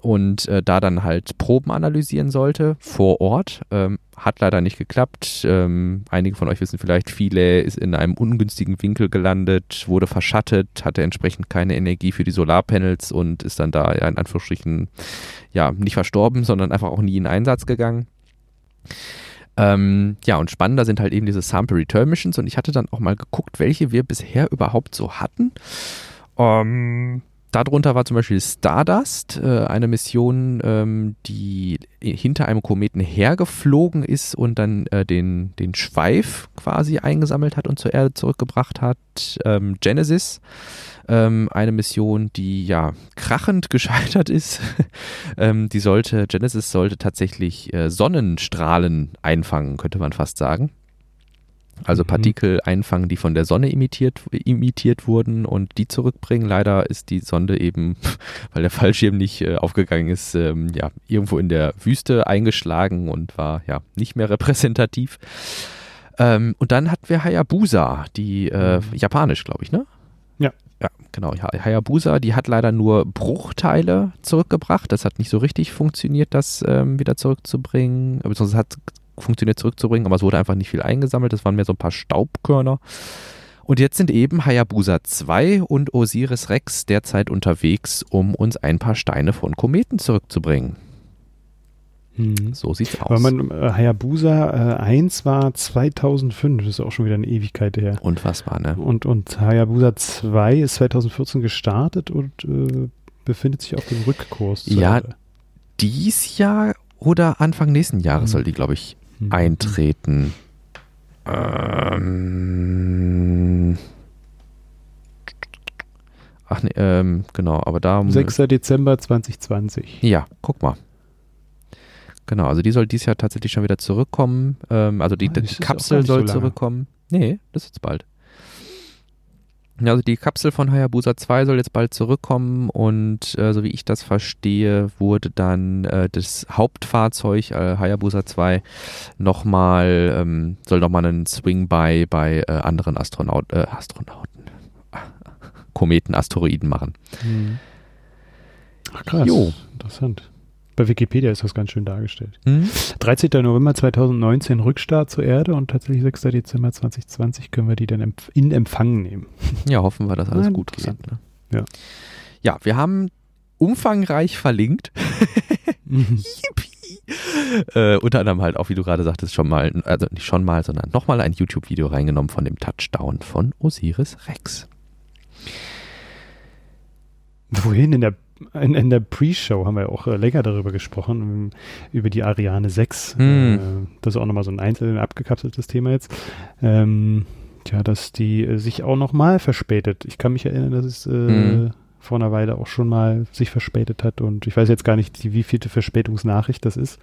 und äh, da dann halt Proben analysieren sollte vor Ort. Ähm, hat leider nicht geklappt. Ähm, einige von euch wissen vielleicht, Philae ist in einem ungünstigen Winkel gelandet, wurde verschattet, hatte entsprechend keine Energie für die Solarpanels und ist dann da in Anführungsstrichen ja nicht verstorben, sondern einfach auch nie in Einsatz gegangen. Ähm, ja, und spannender sind halt eben diese Sample Return Missions und ich hatte dann auch mal geguckt, welche wir bisher überhaupt so hatten. Ähm, darunter war zum Beispiel Stardust, äh, eine Mission, ähm, die hinter einem Kometen hergeflogen ist und dann äh, den, den Schweif quasi eingesammelt hat und zur Erde zurückgebracht hat. Ähm, Genesis, ähm, eine Mission, die ja krachend gescheitert ist. Die sollte, Genesis sollte tatsächlich äh, Sonnenstrahlen einfangen, könnte man fast sagen. Also mhm. Partikel einfangen, die von der Sonne imitiert, imitiert wurden und die zurückbringen. Leider ist die Sonde eben, weil der Fallschirm nicht äh, aufgegangen ist, ähm, ja, irgendwo in der Wüste eingeschlagen und war ja nicht mehr repräsentativ. Ähm, und dann hatten wir Hayabusa, die äh, mhm. japanisch, glaube ich, ne? Ja. Ja, genau. Hayabusa, die hat leider nur Bruchteile zurückgebracht. Das hat nicht so richtig funktioniert, das ähm, wieder zurückzubringen. Beziehungsweise hat funktioniert zurückzubringen, aber es wurde einfach nicht viel eingesammelt. Das waren mehr so ein paar Staubkörner. Und jetzt sind eben Hayabusa 2 und Osiris Rex derzeit unterwegs, um uns ein paar Steine von Kometen zurückzubringen. Mhm. So sieht's aus. Man, äh, Hayabusa äh, 1 war 2005, das ist auch schon wieder eine Ewigkeit her. Unfassbar, ne? Und, und Hayabusa 2 ist 2014 gestartet und äh, befindet sich auf dem Rückkurs. Ja, dies Jahr oder Anfang nächsten Jahres mhm. soll die, glaube ich. Eintreten. Ähm, ach nee, ähm, genau, aber da. 6. Dezember 2020. Ja, guck mal. Genau, also die soll dieses Jahr tatsächlich schon wieder zurückkommen. Ähm, also die, ah, die Kapsel soll so zurückkommen. Nee, das ist jetzt bald. Also die Kapsel von Hayabusa 2 soll jetzt bald zurückkommen und äh, so wie ich das verstehe, wurde dann äh, das Hauptfahrzeug äh, Hayabusa 2 nochmal, ähm, soll nochmal einen Swing bei, bei äh, anderen Astronaut, äh, Astronauten, Kometen, Asteroiden machen. Hm. Ach krass, jo. interessant. Bei Wikipedia ist das ganz schön dargestellt. Mhm. 13. November 2019 Rückstart zur Erde und tatsächlich 6. Dezember 2020 können wir die dann in Empfang nehmen. Ja, hoffen wir, dass alles Nein, gut geht. Ne? Ja. ja, wir haben umfangreich verlinkt. Mhm. äh, unter anderem halt auch, wie du gerade sagtest, schon mal, also nicht schon mal, sondern nochmal ein YouTube-Video reingenommen von dem Touchdown von Osiris Rex. Wohin in der in, in der Pre-Show haben wir auch äh, länger darüber gesprochen, über die Ariane 6. Mm. Äh, das ist auch nochmal so ein einzelnes abgekapseltes Thema jetzt. Ähm, tja, dass die äh, sich auch nochmal verspätet. Ich kann mich erinnern, dass es mm. vor einer Weile auch schon mal sich verspätet hat und ich weiß jetzt gar nicht, die, wie vielte Verspätungsnachricht das ist.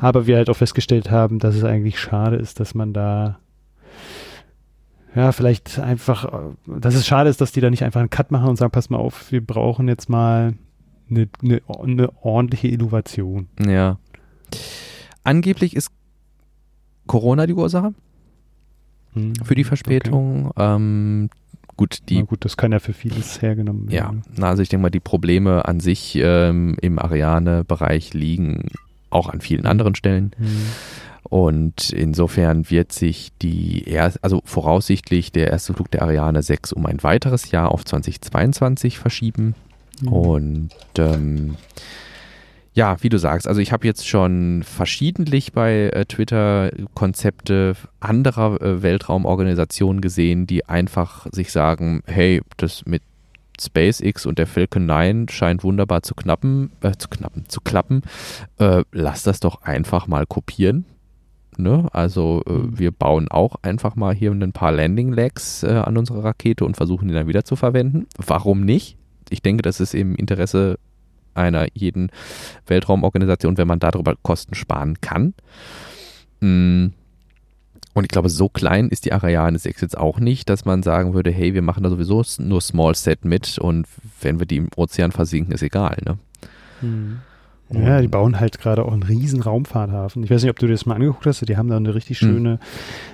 Aber wir halt auch festgestellt haben, dass es eigentlich schade ist, dass man da ja, vielleicht einfach, äh, dass es schade ist, dass die da nicht einfach einen Cut machen und sagen, pass mal auf, wir brauchen jetzt mal eine, eine, eine ordentliche Innovation. Ja. Angeblich ist Corona die Ursache hm, für die Verspätung. Okay. Ähm, gut, die. Na gut, das kann ja für vieles hergenommen werden. Ja, also ich denke mal, die Probleme an sich ähm, im Ariane-Bereich liegen auch an vielen anderen Stellen. Hm. Und insofern wird sich die, er also voraussichtlich der erste Flug der Ariane 6 um ein weiteres Jahr auf 2022 verschieben. Mhm. Und ähm, ja, wie du sagst, also ich habe jetzt schon verschiedentlich bei äh, Twitter Konzepte anderer äh, Weltraumorganisationen gesehen, die einfach sich sagen, hey, das mit SpaceX und der Falcon 9 scheint wunderbar zu knappen, äh, zu knappen, zu klappen. Äh, lass das doch einfach mal kopieren. Ne? Also äh, mhm. wir bauen auch einfach mal hier ein paar Landing Legs äh, an unsere Rakete und versuchen die dann wieder zu verwenden. Warum nicht? Ich denke, das ist im Interesse einer jeden Weltraumorganisation, wenn man darüber Kosten sparen kann. Mm. Und ich glaube, so klein ist die Ariane 6 jetzt auch nicht, dass man sagen würde, hey, wir machen da sowieso nur Small Set mit und wenn wir die im Ozean versinken, ist egal. Ne? Hm. Ja, die bauen halt gerade auch einen riesen Raumfahrthafen. Ich weiß nicht, ob du dir das mal angeguckt hast. Die haben da eine richtig hm. schöne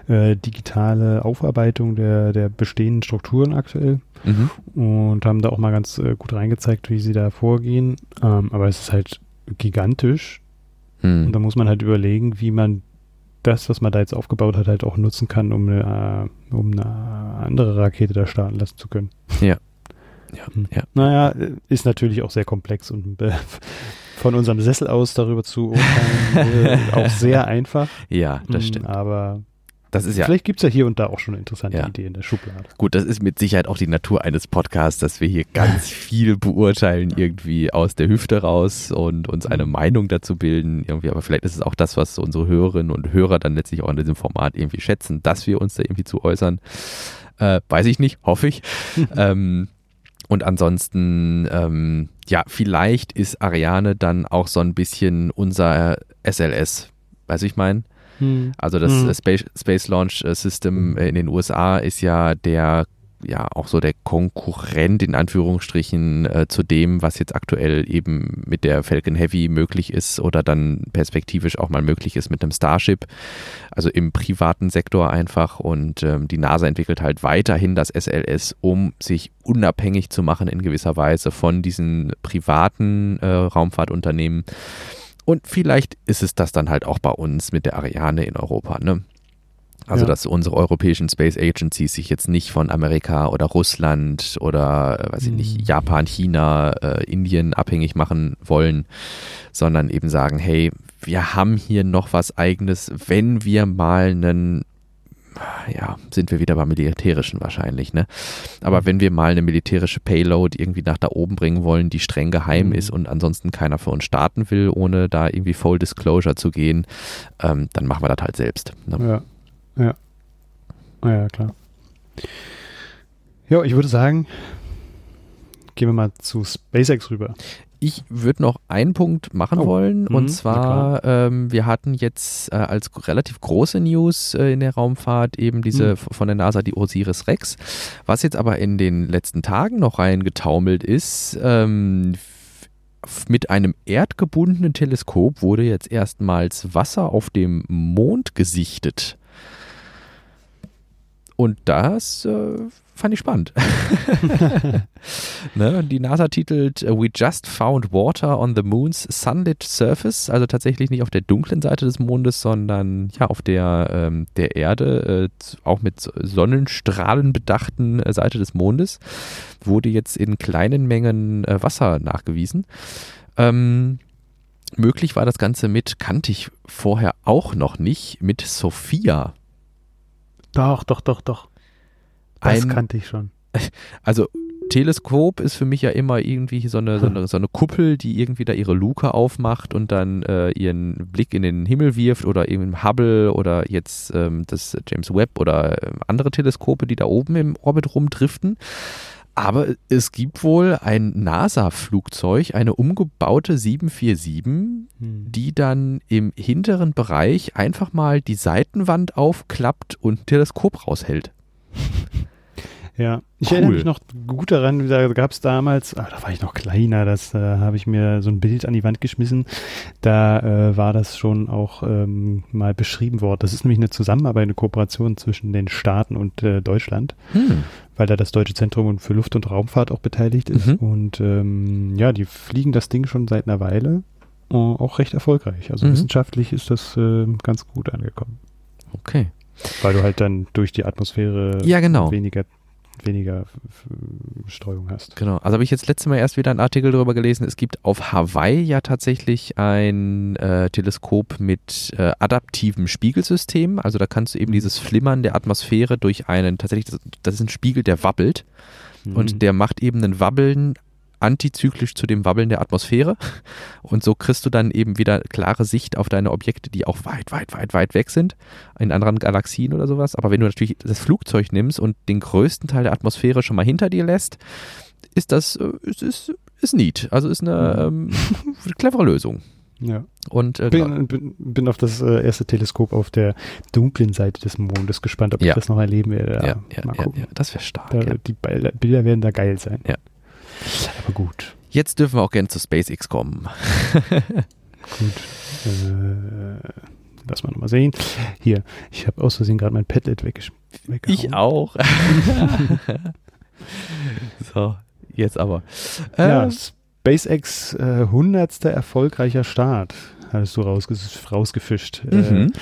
mhm. äh, digitale Aufarbeitung der, der bestehenden Strukturen aktuell mhm. und haben da auch mal ganz äh, gut reingezeigt, wie sie da vorgehen. Ähm, aber es ist halt gigantisch mhm. und da muss man halt überlegen, wie man das, was man da jetzt aufgebaut hat, halt auch nutzen kann, um eine, äh, um eine andere Rakete da starten lassen zu können. Ja. Ja, hm. ja. Naja, ist natürlich auch sehr komplex und äh, von unserem Sessel aus darüber zu urteilen, äh, auch sehr einfach. Ja, das mm, stimmt. Aber das ist ja, vielleicht gibt es ja hier und da auch schon interessante ja. Ideen in der Schublade. Gut, das ist mit Sicherheit auch die Natur eines Podcasts, dass wir hier ganz viel beurteilen, irgendwie aus der Hüfte raus und uns eine mhm. Meinung dazu bilden. Irgendwie, aber vielleicht ist es auch das, was unsere Hörerinnen und Hörer dann letztlich auch in diesem Format irgendwie schätzen, dass wir uns da irgendwie zu äußern. Äh, weiß ich nicht, hoffe ich. ähm, und ansonsten, ähm, ja, vielleicht ist Ariane dann auch so ein bisschen unser SLS. Weißt du, ich meine? Hm. Also das hm. Space, Space Launch System in den USA ist ja der ja auch so der Konkurrent in Anführungsstrichen äh, zu dem, was jetzt aktuell eben mit der Falcon Heavy möglich ist oder dann perspektivisch auch mal möglich ist mit einem Starship, also im privaten Sektor einfach. Und ähm, die NASA entwickelt halt weiterhin das SLS, um sich unabhängig zu machen in gewisser Weise von diesen privaten äh, Raumfahrtunternehmen. Und vielleicht ist es das dann halt auch bei uns mit der Ariane in Europa. Ne? Also, Ja. dass unsere europäischen Space Agencies sich jetzt nicht von Amerika oder Russland oder, äh, weiß ich nicht, Japan, China, äh, Indien abhängig machen wollen, sondern eben sagen, hey, wir haben hier noch was eigenes, wenn wir mal einen ja, sind wir wieder beim Militärischen wahrscheinlich, ne? Aber wenn wir mal eine militärische Payload irgendwie nach da oben bringen wollen, die streng geheim Mhm. ist und ansonsten keiner für uns starten will, ohne da irgendwie Full Disclosure zu gehen, ähm, dann machen wir das halt selbst. Ne? Ja, ja. Ah, ja, klar. Ja, ich würde sagen, gehen wir mal zu SpaceX rüber. Ich würde noch einen Punkt machen Oh. wollen Mhm, und na zwar, ähm, wir hatten jetzt äh, als relativ große News äh, in der Raumfahrt eben diese Mhm. von der NASA die Osiris Rex. Was jetzt aber in den letzten Tagen noch reingetaumelt ist, ähm, mit einem erdgebundenen Teleskop wurde jetzt erstmals Wasser auf dem Mond gesichtet. Und das äh, fand ich spannend. ne? Die NASA titelt äh, We just found water on the moon's sunlit surface, also tatsächlich nicht auf der dunklen Seite des Mondes, sondern ja auf der, ähm, der Erde, äh, auch mit Sonnenstrahlen bedachten äh, Seite des Mondes, wurde jetzt in kleinen Mengen äh, Wasser nachgewiesen. Ähm, möglich war das Ganze mit, kannte ich vorher auch noch nicht, mit Sophia. Doch, doch, doch, doch. Das Ein- kannte ich schon. Also Teleskop ist für mich ja immer irgendwie so eine, so eine, so eine Kuppel, die irgendwie da ihre Luke aufmacht und dann äh, ihren Blick in den Himmel wirft oder eben Hubble oder jetzt ähm, das James Webb oder ähm, andere Teleskope, die da oben im Orbit rumdriften. Aber es gibt wohl ein NASA-Flugzeug, eine umgebaute 747, Hm. die dann im hinteren Bereich einfach mal die Seitenwand aufklappt und ein Teleskop raushält. Ja, ich Cool. erinnere mich noch gut daran, da gab es damals, ah, da war ich noch kleiner, das äh, habe ich mir so ein Bild an die Wand geschmissen. Da äh, war das schon auch ähm, mal beschrieben worden. Das ist nämlich eine Zusammenarbeit, eine Kooperation zwischen den Staaten und äh, Deutschland, Hm. weil da das Deutsche Zentrum für Luft- und Raumfahrt auch beteiligt ist. Mhm. Und ähm, ja, die fliegen das Ding schon seit einer Weile. äh, auch recht erfolgreich. Also Mhm. wissenschaftlich ist das äh, ganz gut angekommen. Okay. Weil du halt dann durch die Atmosphäre Ja, genau. weniger, weniger Streuung hast. Genau. Also habe ich jetzt letztes Mal erst wieder einen Artikel darüber gelesen. Es gibt auf Hawaii ja tatsächlich ein äh, Teleskop mit äh, adaptivem Spiegelsystem. Also da kannst du eben dieses Flimmern der Atmosphäre durch einen, tatsächlich, das, das ist ein Spiegel, der wabbelt. Mhm. Und der macht eben ein Wabbeln antizyklisch zu dem Wabbeln der Atmosphäre. Und so kriegst du dann eben wieder klare Sicht auf deine Objekte, die auch weit, weit, weit, weit weg sind, in anderen Galaxien oder sowas. Aber wenn du natürlich das Flugzeug nimmst und den größten Teil der Atmosphäre schon mal hinter dir lässt, ist das, äh, ist, ist, ist neat. Also ist eine ähm, clevere Lösung. ja. Und äh, bin, bin, bin auf das äh, erste Teleskop auf der dunklen Seite des Mondes gespannt, ob Ja. ich das noch erleben werde. ja, ja, ja, ja, das wäre stark. Da. Die Bilder, Bilder werden da geil sein. Ja. Aber gut. Jetzt dürfen wir auch gerne zu SpaceX kommen. Gut. Äh, lass mal nochmal sehen. Hier, ich habe aus Versehen gerade mein Padlet weggesch weggehauen. Ich auch. so, jetzt aber. Ja, Ähm, SpaceX äh, 100. erfolgreicher Start, hattest du rausges rausgefischt. Mhm.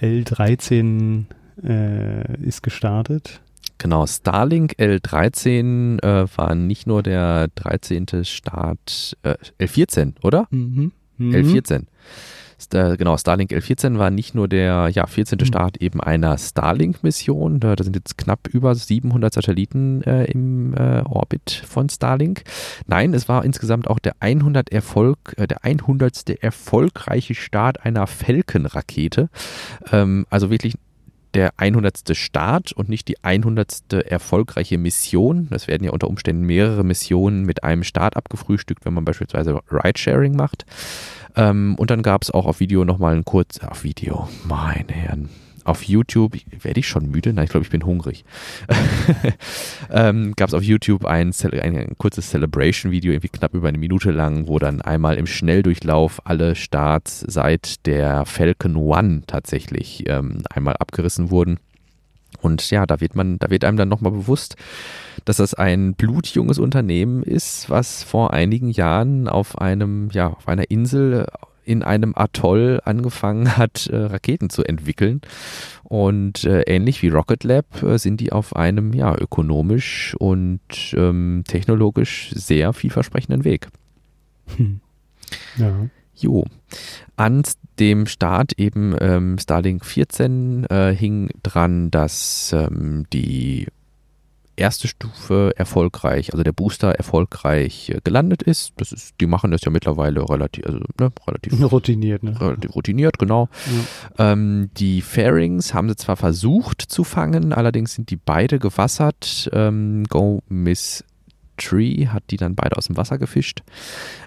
Äh, L13 äh, ist gestartet. Genau, Starlink L13 äh, war nicht nur der 13. Start, äh, L14, oder? Mhm. Mhm. L14. Sta- genau, Starlink L14 war nicht nur der ja, 14. Mhm. Start eben einer Starlink-Mission. Da, da sind jetzt knapp über 700 Satelliten äh, im äh, Orbit von Starlink. Nein, es war insgesamt auch der 100 Erfolg, äh, der 100. erfolgreiche Start einer Falcon-Rakete. Ähm, also wirklich der 100. Start und nicht die 100. erfolgreiche Mission. Es werden ja unter Umständen mehrere Missionen mit einem Start abgefrühstückt, wenn man beispielsweise Ridesharing macht. Ähm, und dann gab es auch auf Video nochmal ein kurz, auf Video, meine Herren, auf YouTube, werde ich schon müde? Nein, ich glaube, ich bin hungrig. ähm, gab es auf YouTube ein, ein kurzes Celebration-Video, irgendwie knapp über eine Minute lang, wo dann einmal im Schnelldurchlauf alle Starts seit der Falcon One tatsächlich ähm, einmal abgerissen wurden. Und ja, da wird man, da wird einem dann nochmal bewusst, dass das ein blutjunges Unternehmen ist, was vor einigen Jahren auf einem, ja, auf einer Insel in einem Atoll angefangen hat, äh, Raketen zu entwickeln. Und äh, ähnlich wie Rocket Lab äh, sind die auf einem ja ökonomisch und ähm, technologisch sehr vielversprechenden Weg. Hm. Ja. Jo. An dem Start eben ähm, Starlink 14 äh, hing dran, dass ähm, die erste Stufe erfolgreich, also der Booster erfolgreich äh, gelandet ist. Das ist, die machen das ja mittlerweile relativ, also ne, relativ routiniert, ne? Relativ routiniert, genau. Ja. Ähm, die Fairings haben sie zwar versucht zu fangen, allerdings sind die beide gewassert. Ähm, Go Miss Tree hat die dann beide aus dem Wasser gefischt.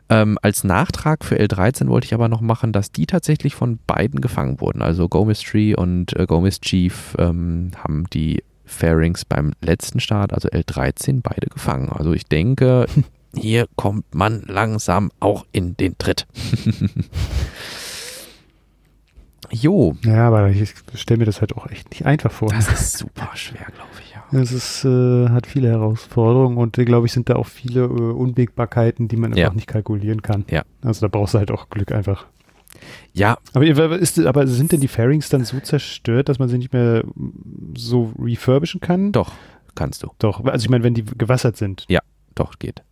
Ähm, als Nachtrag für L13 wollte ich aber noch machen, dass die tatsächlich von beiden gefangen wurden. Also Go Miss Tree und äh, Go Miss Chief ähm, haben die Fairings beim letzten Start, also L13, beide gefangen. Also ich denke, hier kommt man langsam auch in den Tritt. jo. Ja, aber ich stelle mir das halt auch echt nicht einfach vor. Das ist super schwer, glaube ich. Ja. Es ist, äh, hat viele Herausforderungen und äh, glaube ich sind da auch viele äh, Unwägbarkeiten, die man einfach nicht kalkulieren kann. Ja. Also da brauchst du halt auch Glück einfach. Ja. Aber, ist, aber sind denn die Fairings dann so zerstört, dass man sie nicht mehr so refurbischen kann? Doch, kannst du. Doch, also ich meine, wenn die gewassert sind. Ja, doch, geht.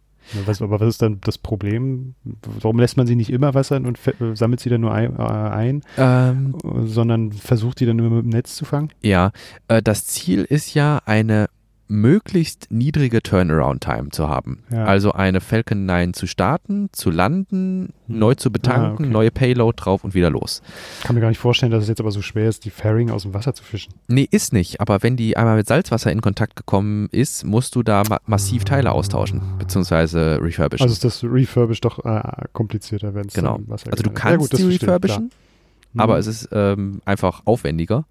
Was, aber was ist dann das Problem? Warum lässt man sie nicht immer wassern und sammelt sie dann nur ein, äh, ein ähm, sondern versucht die dann immer mit dem Netz zu fangen? Ja, äh, das Ziel ist ja eine möglichst niedrige Turnaround-Time zu haben. Ja. Also eine Falcon 9 zu starten, zu landen, hm. neu zu betanken, ah, okay. neue Payload drauf und wieder los. Ich kann mir gar nicht vorstellen, dass es jetzt aber so schwer ist, die Fairing aus dem Wasser zu fischen. Nee, ist nicht. Aber wenn die einmal mit Salzwasser in Kontakt gekommen ist, musst du da ma massiv Teile austauschen, beziehungsweise refurbischen. Also ist das Refurbish doch äh, komplizierter, wenn es genau. Wasser Also du kannst ja, gut, die refurbischen, Mhm. Aber es ist ähm, einfach aufwendiger.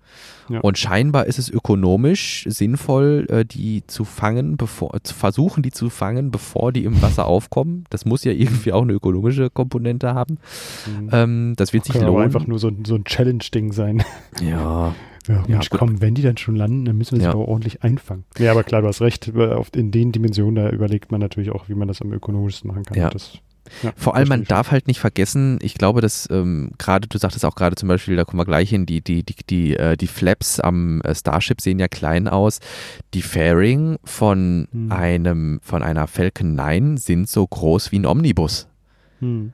Ja. Und scheinbar ist es ökonomisch sinnvoll, äh, die zu fangen, bevor, zu versuchen, die zu fangen, bevor die im Wasser aufkommen. Das muss ja irgendwie auch eine ökonomische Komponente haben. Mhm. Ähm, das wird das sich lohnen. einfach nur so, so ein Challenge-Ding sein. Ja. Ja, Mensch, ja, komm, wenn die dann schon landen, dann müssen wir sie ja. aber ordentlich einfangen. Ja, aber klar, du hast recht. In den Dimensionen, da überlegt man natürlich auch, wie man das am ökonomischsten machen kann. Ja. Das ja, Vor allem, man darf halt nicht vergessen, ich glaube, dass ähm, gerade, du sagtest auch gerade zum Beispiel, da kommen wir gleich hin, die, die, die, die, äh, die Flaps am äh, Starship sehen ja klein aus. Die Fairing von hm. einem, von einer Falcon 9 sind so groß wie ein Omnibus. Hm.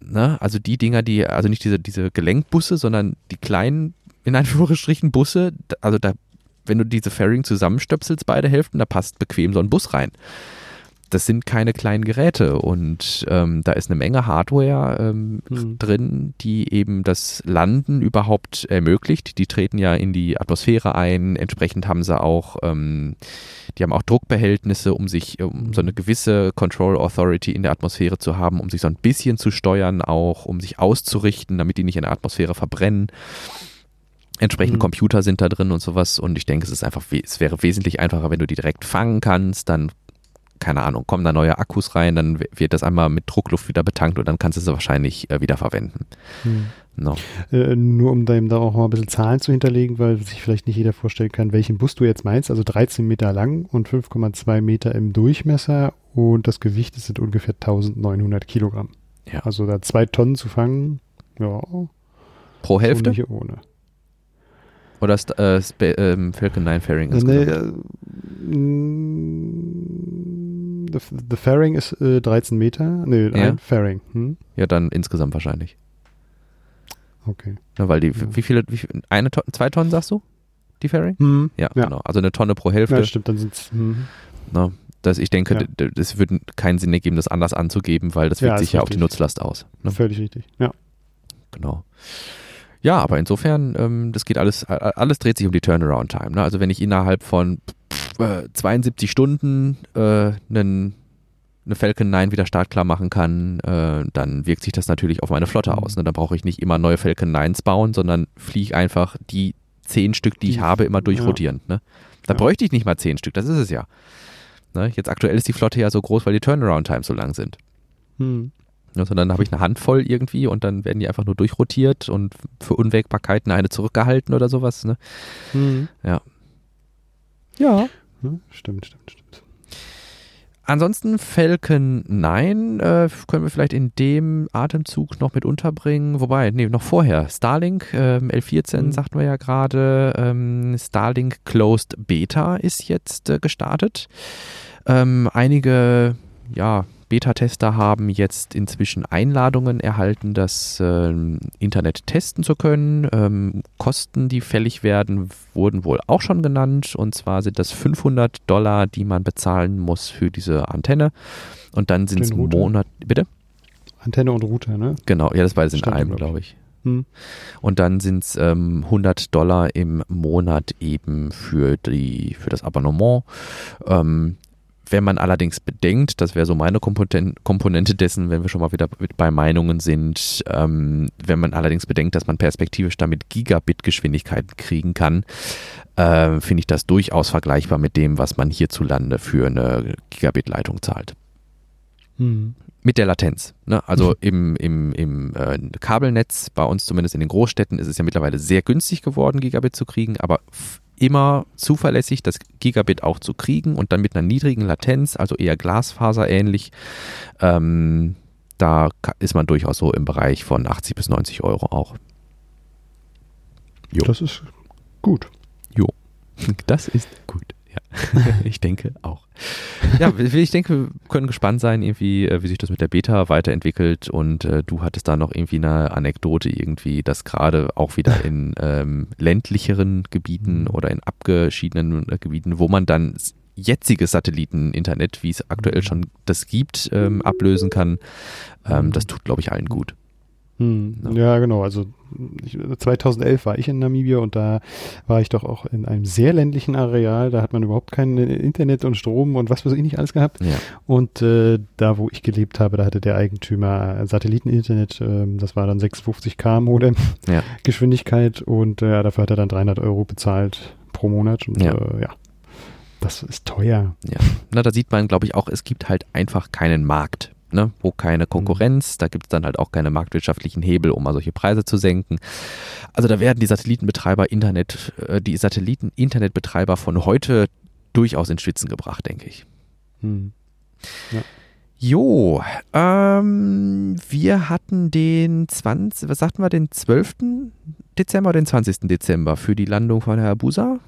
Ne? Also die Dinger, die, also nicht diese, diese Gelenkbusse, sondern die kleinen, in Anführungsstrichen, Busse, also da, wenn du diese Fairing zusammenstöpselst, beide Hälften, da passt bequem so ein Bus rein das sind keine kleinen Geräte und ähm, da ist eine Menge Hardware ähm, mhm. drin, die eben das Landen überhaupt ermöglicht. Die treten ja in die Atmosphäre ein, entsprechend haben sie auch, ähm, die haben auch Druckbehältnisse, um sich, um so eine gewisse Control Authority in der Atmosphäre zu haben, um sich so ein bisschen zu steuern, auch um sich auszurichten, damit die nicht in der Atmosphäre verbrennen. Entsprechende mhm. Computer sind da drin und sowas. Und ich denke, es ist einfach, es wäre wesentlich einfacher, wenn du die direkt fangen kannst. Dann keine Ahnung, kommen da neue Akkus rein, dann wird das einmal mit Druckluft wieder betankt und dann kannst du sie wahrscheinlich äh, wieder verwenden. Hm. No. Äh, nur um da eben da auch mal ein bisschen Zahlen zu hinterlegen, weil sich vielleicht nicht jeder vorstellen kann, welchen Bus du jetzt meinst. Also 13 Meter lang und 5,2 Meter im Durchmesser und das Gewicht ist ungefähr 1900 Kilogramm. Ja. Also da zwei Tonnen zu fangen, ja. Pro Hälfte? Nicht ohne. Oder ist äh, ähm, Falcon 9 Fairing? Ist nee, äh, The, the Fairing ist äh, 13 Meter. Nee, ja. ein Fairing. Hm? Ja, dann insgesamt wahrscheinlich. Okay. Ja, weil die, ja. wie viele, wie eine Tonne, zwei Tonnen sagst du? Die Fairing? Hm. Ja, ja, genau. Also eine Tonne pro Hälfte. Ja, stimmt, dann sind es. Hm. No, das, ich denke, das würde keinen Sinn ergeben, das anders anzugeben, weil das wirkt sich ja richtig. auf die Nutzlast aus. Ne? Völlig richtig, ja. Genau. Ja, aber insofern, ähm, das geht alles, alles dreht sich um die Turnaround-Time. Ne? Also wenn ich innerhalb von äh, 72 Stunden äh, einen eine Falcon 9 wieder startklar machen kann, äh, dann wirkt sich das natürlich auf meine Flotte mhm. aus. Ne? Dann brauche ich nicht immer neue Falcon 9s bauen, sondern fliege einfach die zehn Stück, die ich habe, immer durchrotieren. Ja. Ne? Da ja. bräuchte ich nicht mal zehn Stück, das ist es ja. Ne? Jetzt aktuell ist die Flotte ja so groß, weil die Turnaround-Times so lang sind. Hm. Also dann habe ich eine Handvoll irgendwie und dann werden die einfach nur durchrotiert und für Unwägbarkeiten eine zurückgehalten oder sowas. Ne? Hm. Ja. Ja. Hm, stimmt, stimmt, stimmt. Ansonsten Falcon 9 äh, können wir vielleicht in dem Atemzug noch mit unterbringen. Wobei, nee, noch vorher. Starlink ähm, L14 mhm. sagten wir ja gerade. Ähm, Starlink Closed Beta ist jetzt äh, gestartet. Ähm, einige, ja, Beta-Tester haben jetzt inzwischen Einladungen erhalten, das äh, Internet testen zu können. Ähm, Kosten, die fällig werden, wurden wohl auch schon genannt. Und zwar sind das 500 Dollar, die man bezahlen muss für diese Antenne. Und dann sind es Monat. Bitte? Antenne und Router, ne? Genau, ja, das beide sind einem, glaube ich. Hm. Und dann sind es ähm, 100 Dollar im Monat eben für, die, für das Abonnement. Ähm, wenn man allerdings bedenkt, das wäre so meine Komponente dessen, wenn wir schon mal wieder bei Meinungen sind, ähm, wenn man allerdings bedenkt, dass man perspektivisch damit Gigabit-Geschwindigkeiten kriegen kann, äh, finde ich das durchaus vergleichbar mit dem, was man hierzulande für eine Gigabit-Leitung zahlt. Hm. Mit der Latenz. Ne? Also mhm. im, im, im äh, Kabelnetz, bei uns zumindest in den Großstädten, ist es ja mittlerweile sehr günstig geworden, Gigabit zu kriegen, aber immer zuverlässig das Gigabit auch zu kriegen und dann mit einer niedrigen Latenz, also eher Glasfaser-ähnlich. Ähm, da ist man durchaus so im Bereich von 80 bis 90 Euro auch. Jo. Das ist gut. Jo, das ist gut. Ja, ich denke auch. Ja, ich denke, wir können gespannt sein, irgendwie, äh, wie sich das mit der Beta weiterentwickelt. Und äh, du hattest da noch irgendwie eine Anekdote, irgendwie, dass gerade auch wieder in ähm, ländlicheren Gebieten oder in abgeschiedenen äh, Gebieten, wo man dann jetziges Satelliteninternet, wie es aktuell schon das gibt, ähm, ablösen kann. Ähm, das tut, glaube ich, allen gut. Hm, ja. ja, genau. Also ich, 2011 war ich in Namibia und da war ich doch auch in einem sehr ländlichen Areal. Da hat man überhaupt kein Internet und Strom und was weiß ich nicht alles gehabt. Ja. Und äh, da, wo ich gelebt habe, da hatte der Eigentümer Satelliteninternet. Äh, das war dann 650k Modem ja. Geschwindigkeit und äh, dafür hat er dann 300 Euro bezahlt pro Monat. Und ja. Äh, ja. Das ist teuer. Ja, na, da sieht man, glaube ich, auch, es gibt halt einfach keinen Markt ne, wo keine Konkurrenz, da gibt es dann halt auch keine marktwirtschaftlichen Hebel, um mal solche Preise zu senken. Also da werden die Satellitenbetreiber Internet, äh, die Satelliten-Internetbetreiber von heute durchaus in Schwitzen gebracht, denke ich. Hm. Ja. Jo, ähm, wir hatten den 20, was sagten wir, den 12. Dezember, den 20. Dezember für die Landung von Herr Busa?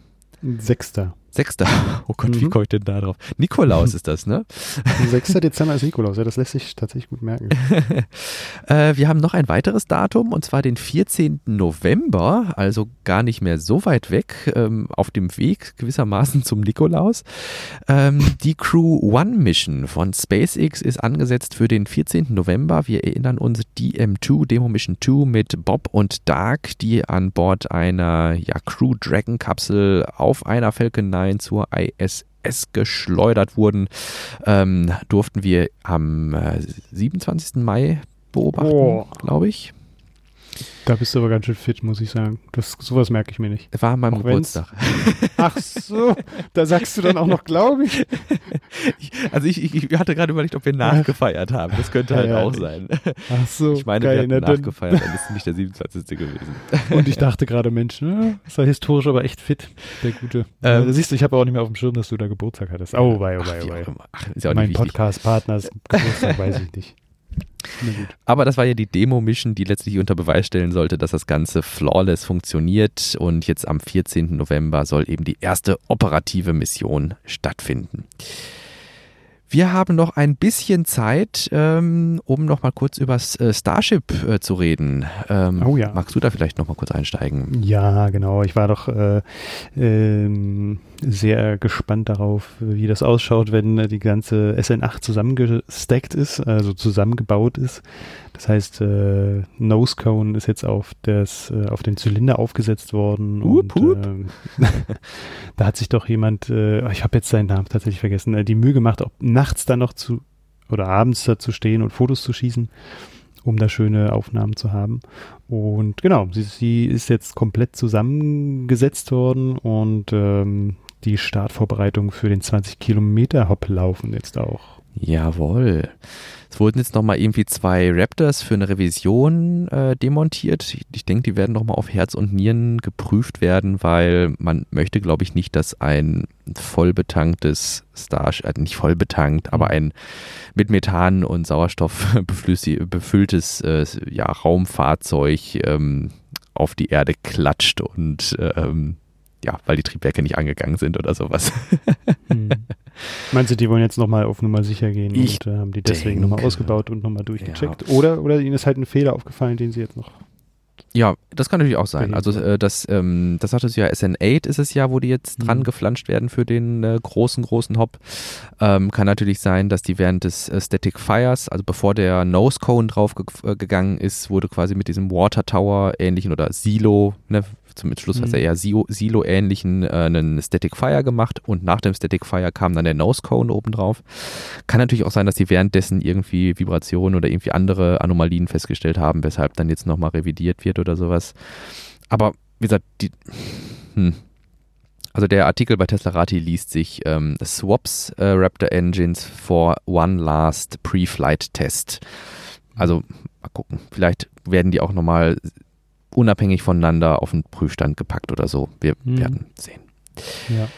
Sechster. Sechster. Oh Gott, mhm. wie komme ich denn da drauf? Nikolaus ist das, ne? 6. Dezember ist Nikolaus, ja, das lässt sich tatsächlich gut merken. äh, wir haben noch ein weiteres Datum und zwar den 14. November, also gar nicht mehr so weit weg, ähm, auf dem Weg gewissermaßen zum Nikolaus. Ähm, die Crew One Mission von SpaceX ist angesetzt für den 14. November. Wir erinnern uns DM2, Demo Mission 2 mit Bob und Dark, die an Bord einer ja, Crew Dragon Kapsel auf einer Falcon 9 Stein zur ISS geschleudert wurden, ähm, durften wir am äh, 27. Mai beobachten, oh. glaube ich. Da bist du aber ganz schön fit, muss ich sagen. Das, sowas merke ich mir nicht. War an meinem auch Geburtstag. Ach so, da sagst du dann auch noch, glaube ich. ich. Also ich, ich, hatte gerade überlegt, ob wir nachgefeiert haben. Das könnte halt ja, auch sein. Ach so, Ich meine, geil, wir hatten na, nachgefeiert, dann ist nicht der 27. gewesen. Und ich dachte gerade, Mensch, ne, ist ja historisch, aber echt fit, der Gute. Ähm, da siehst du, ich habe auch nicht mehr auf dem Schirm, dass du da Geburtstag hattest. Oh, wei, oh, wei, oh, wei. Ach, ist ja auch mein Podcast-Partners Geburtstag weiß ich nicht. Aber das war ja die Demo-Mission, die letztlich unter Beweis stellen sollte, dass das Ganze flawless funktioniert. Und jetzt am 14. November soll eben die erste operative Mission stattfinden. Wir haben noch ein bisschen Zeit, ähm, um noch mal kurz über äh, Starship äh, zu reden. Ähm, oh ja. Magst du da vielleicht noch mal kurz einsteigen? Ja, genau. Ich war doch äh, ähm, sehr gespannt darauf, wie das ausschaut, wenn die ganze SN8 zusammengestackt ist, also zusammengebaut ist. Das heißt, äh, Nose Cone ist jetzt auf, das, äh, auf den Zylinder aufgesetzt worden. Hup, und, hup. Äh, da hat sich doch jemand, äh, ich habe jetzt seinen Namen tatsächlich vergessen, äh, die Mühe gemacht, ob nachts dann noch zu oder abends da zu stehen und Fotos zu schießen, um da schöne Aufnahmen zu haben. Und genau, sie, sie ist jetzt komplett zusammengesetzt worden und ähm, die Startvorbereitung für den 20 Kilometer Hop laufen jetzt auch. Jawohl. Es wurden jetzt nochmal irgendwie zwei Raptors für eine Revision äh, demontiert. Ich, ich denke, die werden nochmal auf Herz und Nieren geprüft werden, weil man möchte, glaube ich, nicht, dass ein vollbetanktes Starship, äh, nicht vollbetankt, aber ein mit Methan und Sauerstoff befülltes äh, ja, Raumfahrzeug ähm, auf die Erde klatscht und ähm, ja, weil die Triebwerke nicht angegangen sind oder sowas. Hm. Meinst du, die wollen jetzt nochmal auf Nummer sicher gehen ich und äh, haben die deswegen nochmal ausgebaut und nochmal durchgecheckt? Ja. Oder, oder ihnen ist halt ein Fehler aufgefallen, den sie jetzt noch ja, das kann natürlich auch sein. Also äh, das, ähm, das sagtest du ja, SN8 ist es ja, wo die jetzt mhm. dran geflanscht werden für den äh, großen, großen Hop. Ähm, kann natürlich sein, dass die während des äh, Static Fires, also bevor der Nose Cone drauf ge äh, gegangen ist, wurde quasi mit diesem Water Tower ähnlichen oder Silo, ne, zum Schluss mhm. hat er eher Silo-ähnlichen äh, einen Static Fire gemacht und nach dem Static Fire kam dann der Nose Cone obendrauf. Kann natürlich auch sein, dass die währenddessen irgendwie Vibrationen oder irgendwie andere Anomalien festgestellt haben, weshalb dann jetzt nochmal revidiert wird oder sowas. Aber wie gesagt, die, hm. Also der Artikel bei Teslarati liest sich ähm, Swaps äh, Raptor Engines for one last Pre-Flight Test. Also mal gucken, vielleicht werden die auch nochmal unabhängig voneinander auf den Prüfstand gepackt oder so. Wir mhm. werden sehen. Ja.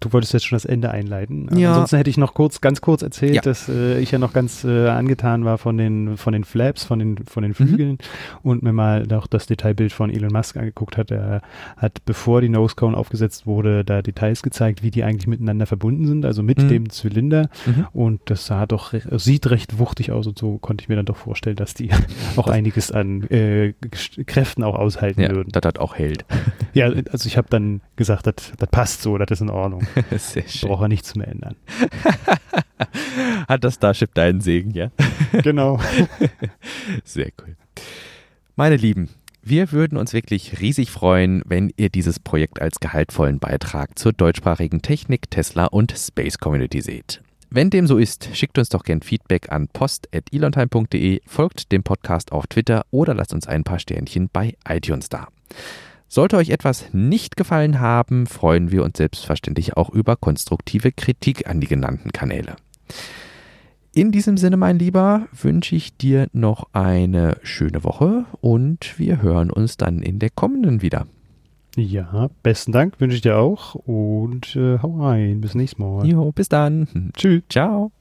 Du wolltest jetzt schon das Ende einleiten. Ja. Ansonsten hätte ich noch kurz, ganz kurz erzählt, ja. dass äh, ich ja noch ganz äh, angetan war von den, von den Flaps, von den, von den mhm. Flügeln mhm. und mir mal auch das Detailbild von Elon Musk angeguckt hat. Er hat, bevor die Nose Cone aufgesetzt wurde, da Details gezeigt, wie die eigentlich miteinander verbunden sind, also mit mhm. dem Zylinder. Mhm. Und das sah doch, sieht recht wuchtig aus und so konnte ich mir dann doch vorstellen, dass die auch einiges an äh, Kräften auch aushalten ja, würden. Das hat auch hält. Ja, also ich habe dann gesagt, das, das passt so, das ist in Ordnung. Sehr schön. Braucht er nichts mehr ändern. Hat das Starship deinen Segen, ja? Genau. Sehr cool. Meine Lieben, wir würden uns wirklich riesig freuen, wenn ihr dieses Projekt als gehaltvollen Beitrag zur deutschsprachigen Technik, Tesla und Space Community seht. Wenn dem so ist, schickt uns doch gern Feedback an post.elontime.de, folgt dem Podcast auf Twitter oder lasst uns ein paar Sternchen bei iTunes da. Sollte euch etwas nicht gefallen haben, freuen wir uns selbstverständlich auch über konstruktive Kritik an die genannten Kanäle. In diesem Sinne, mein Lieber, wünsche ich dir noch eine schöne Woche und wir hören uns dann in der kommenden wieder. Ja, besten Dank wünsche ich dir auch und äh, hau rein. Bis nächstes Mal. Jo, bis dann. Tschüss. Ciao.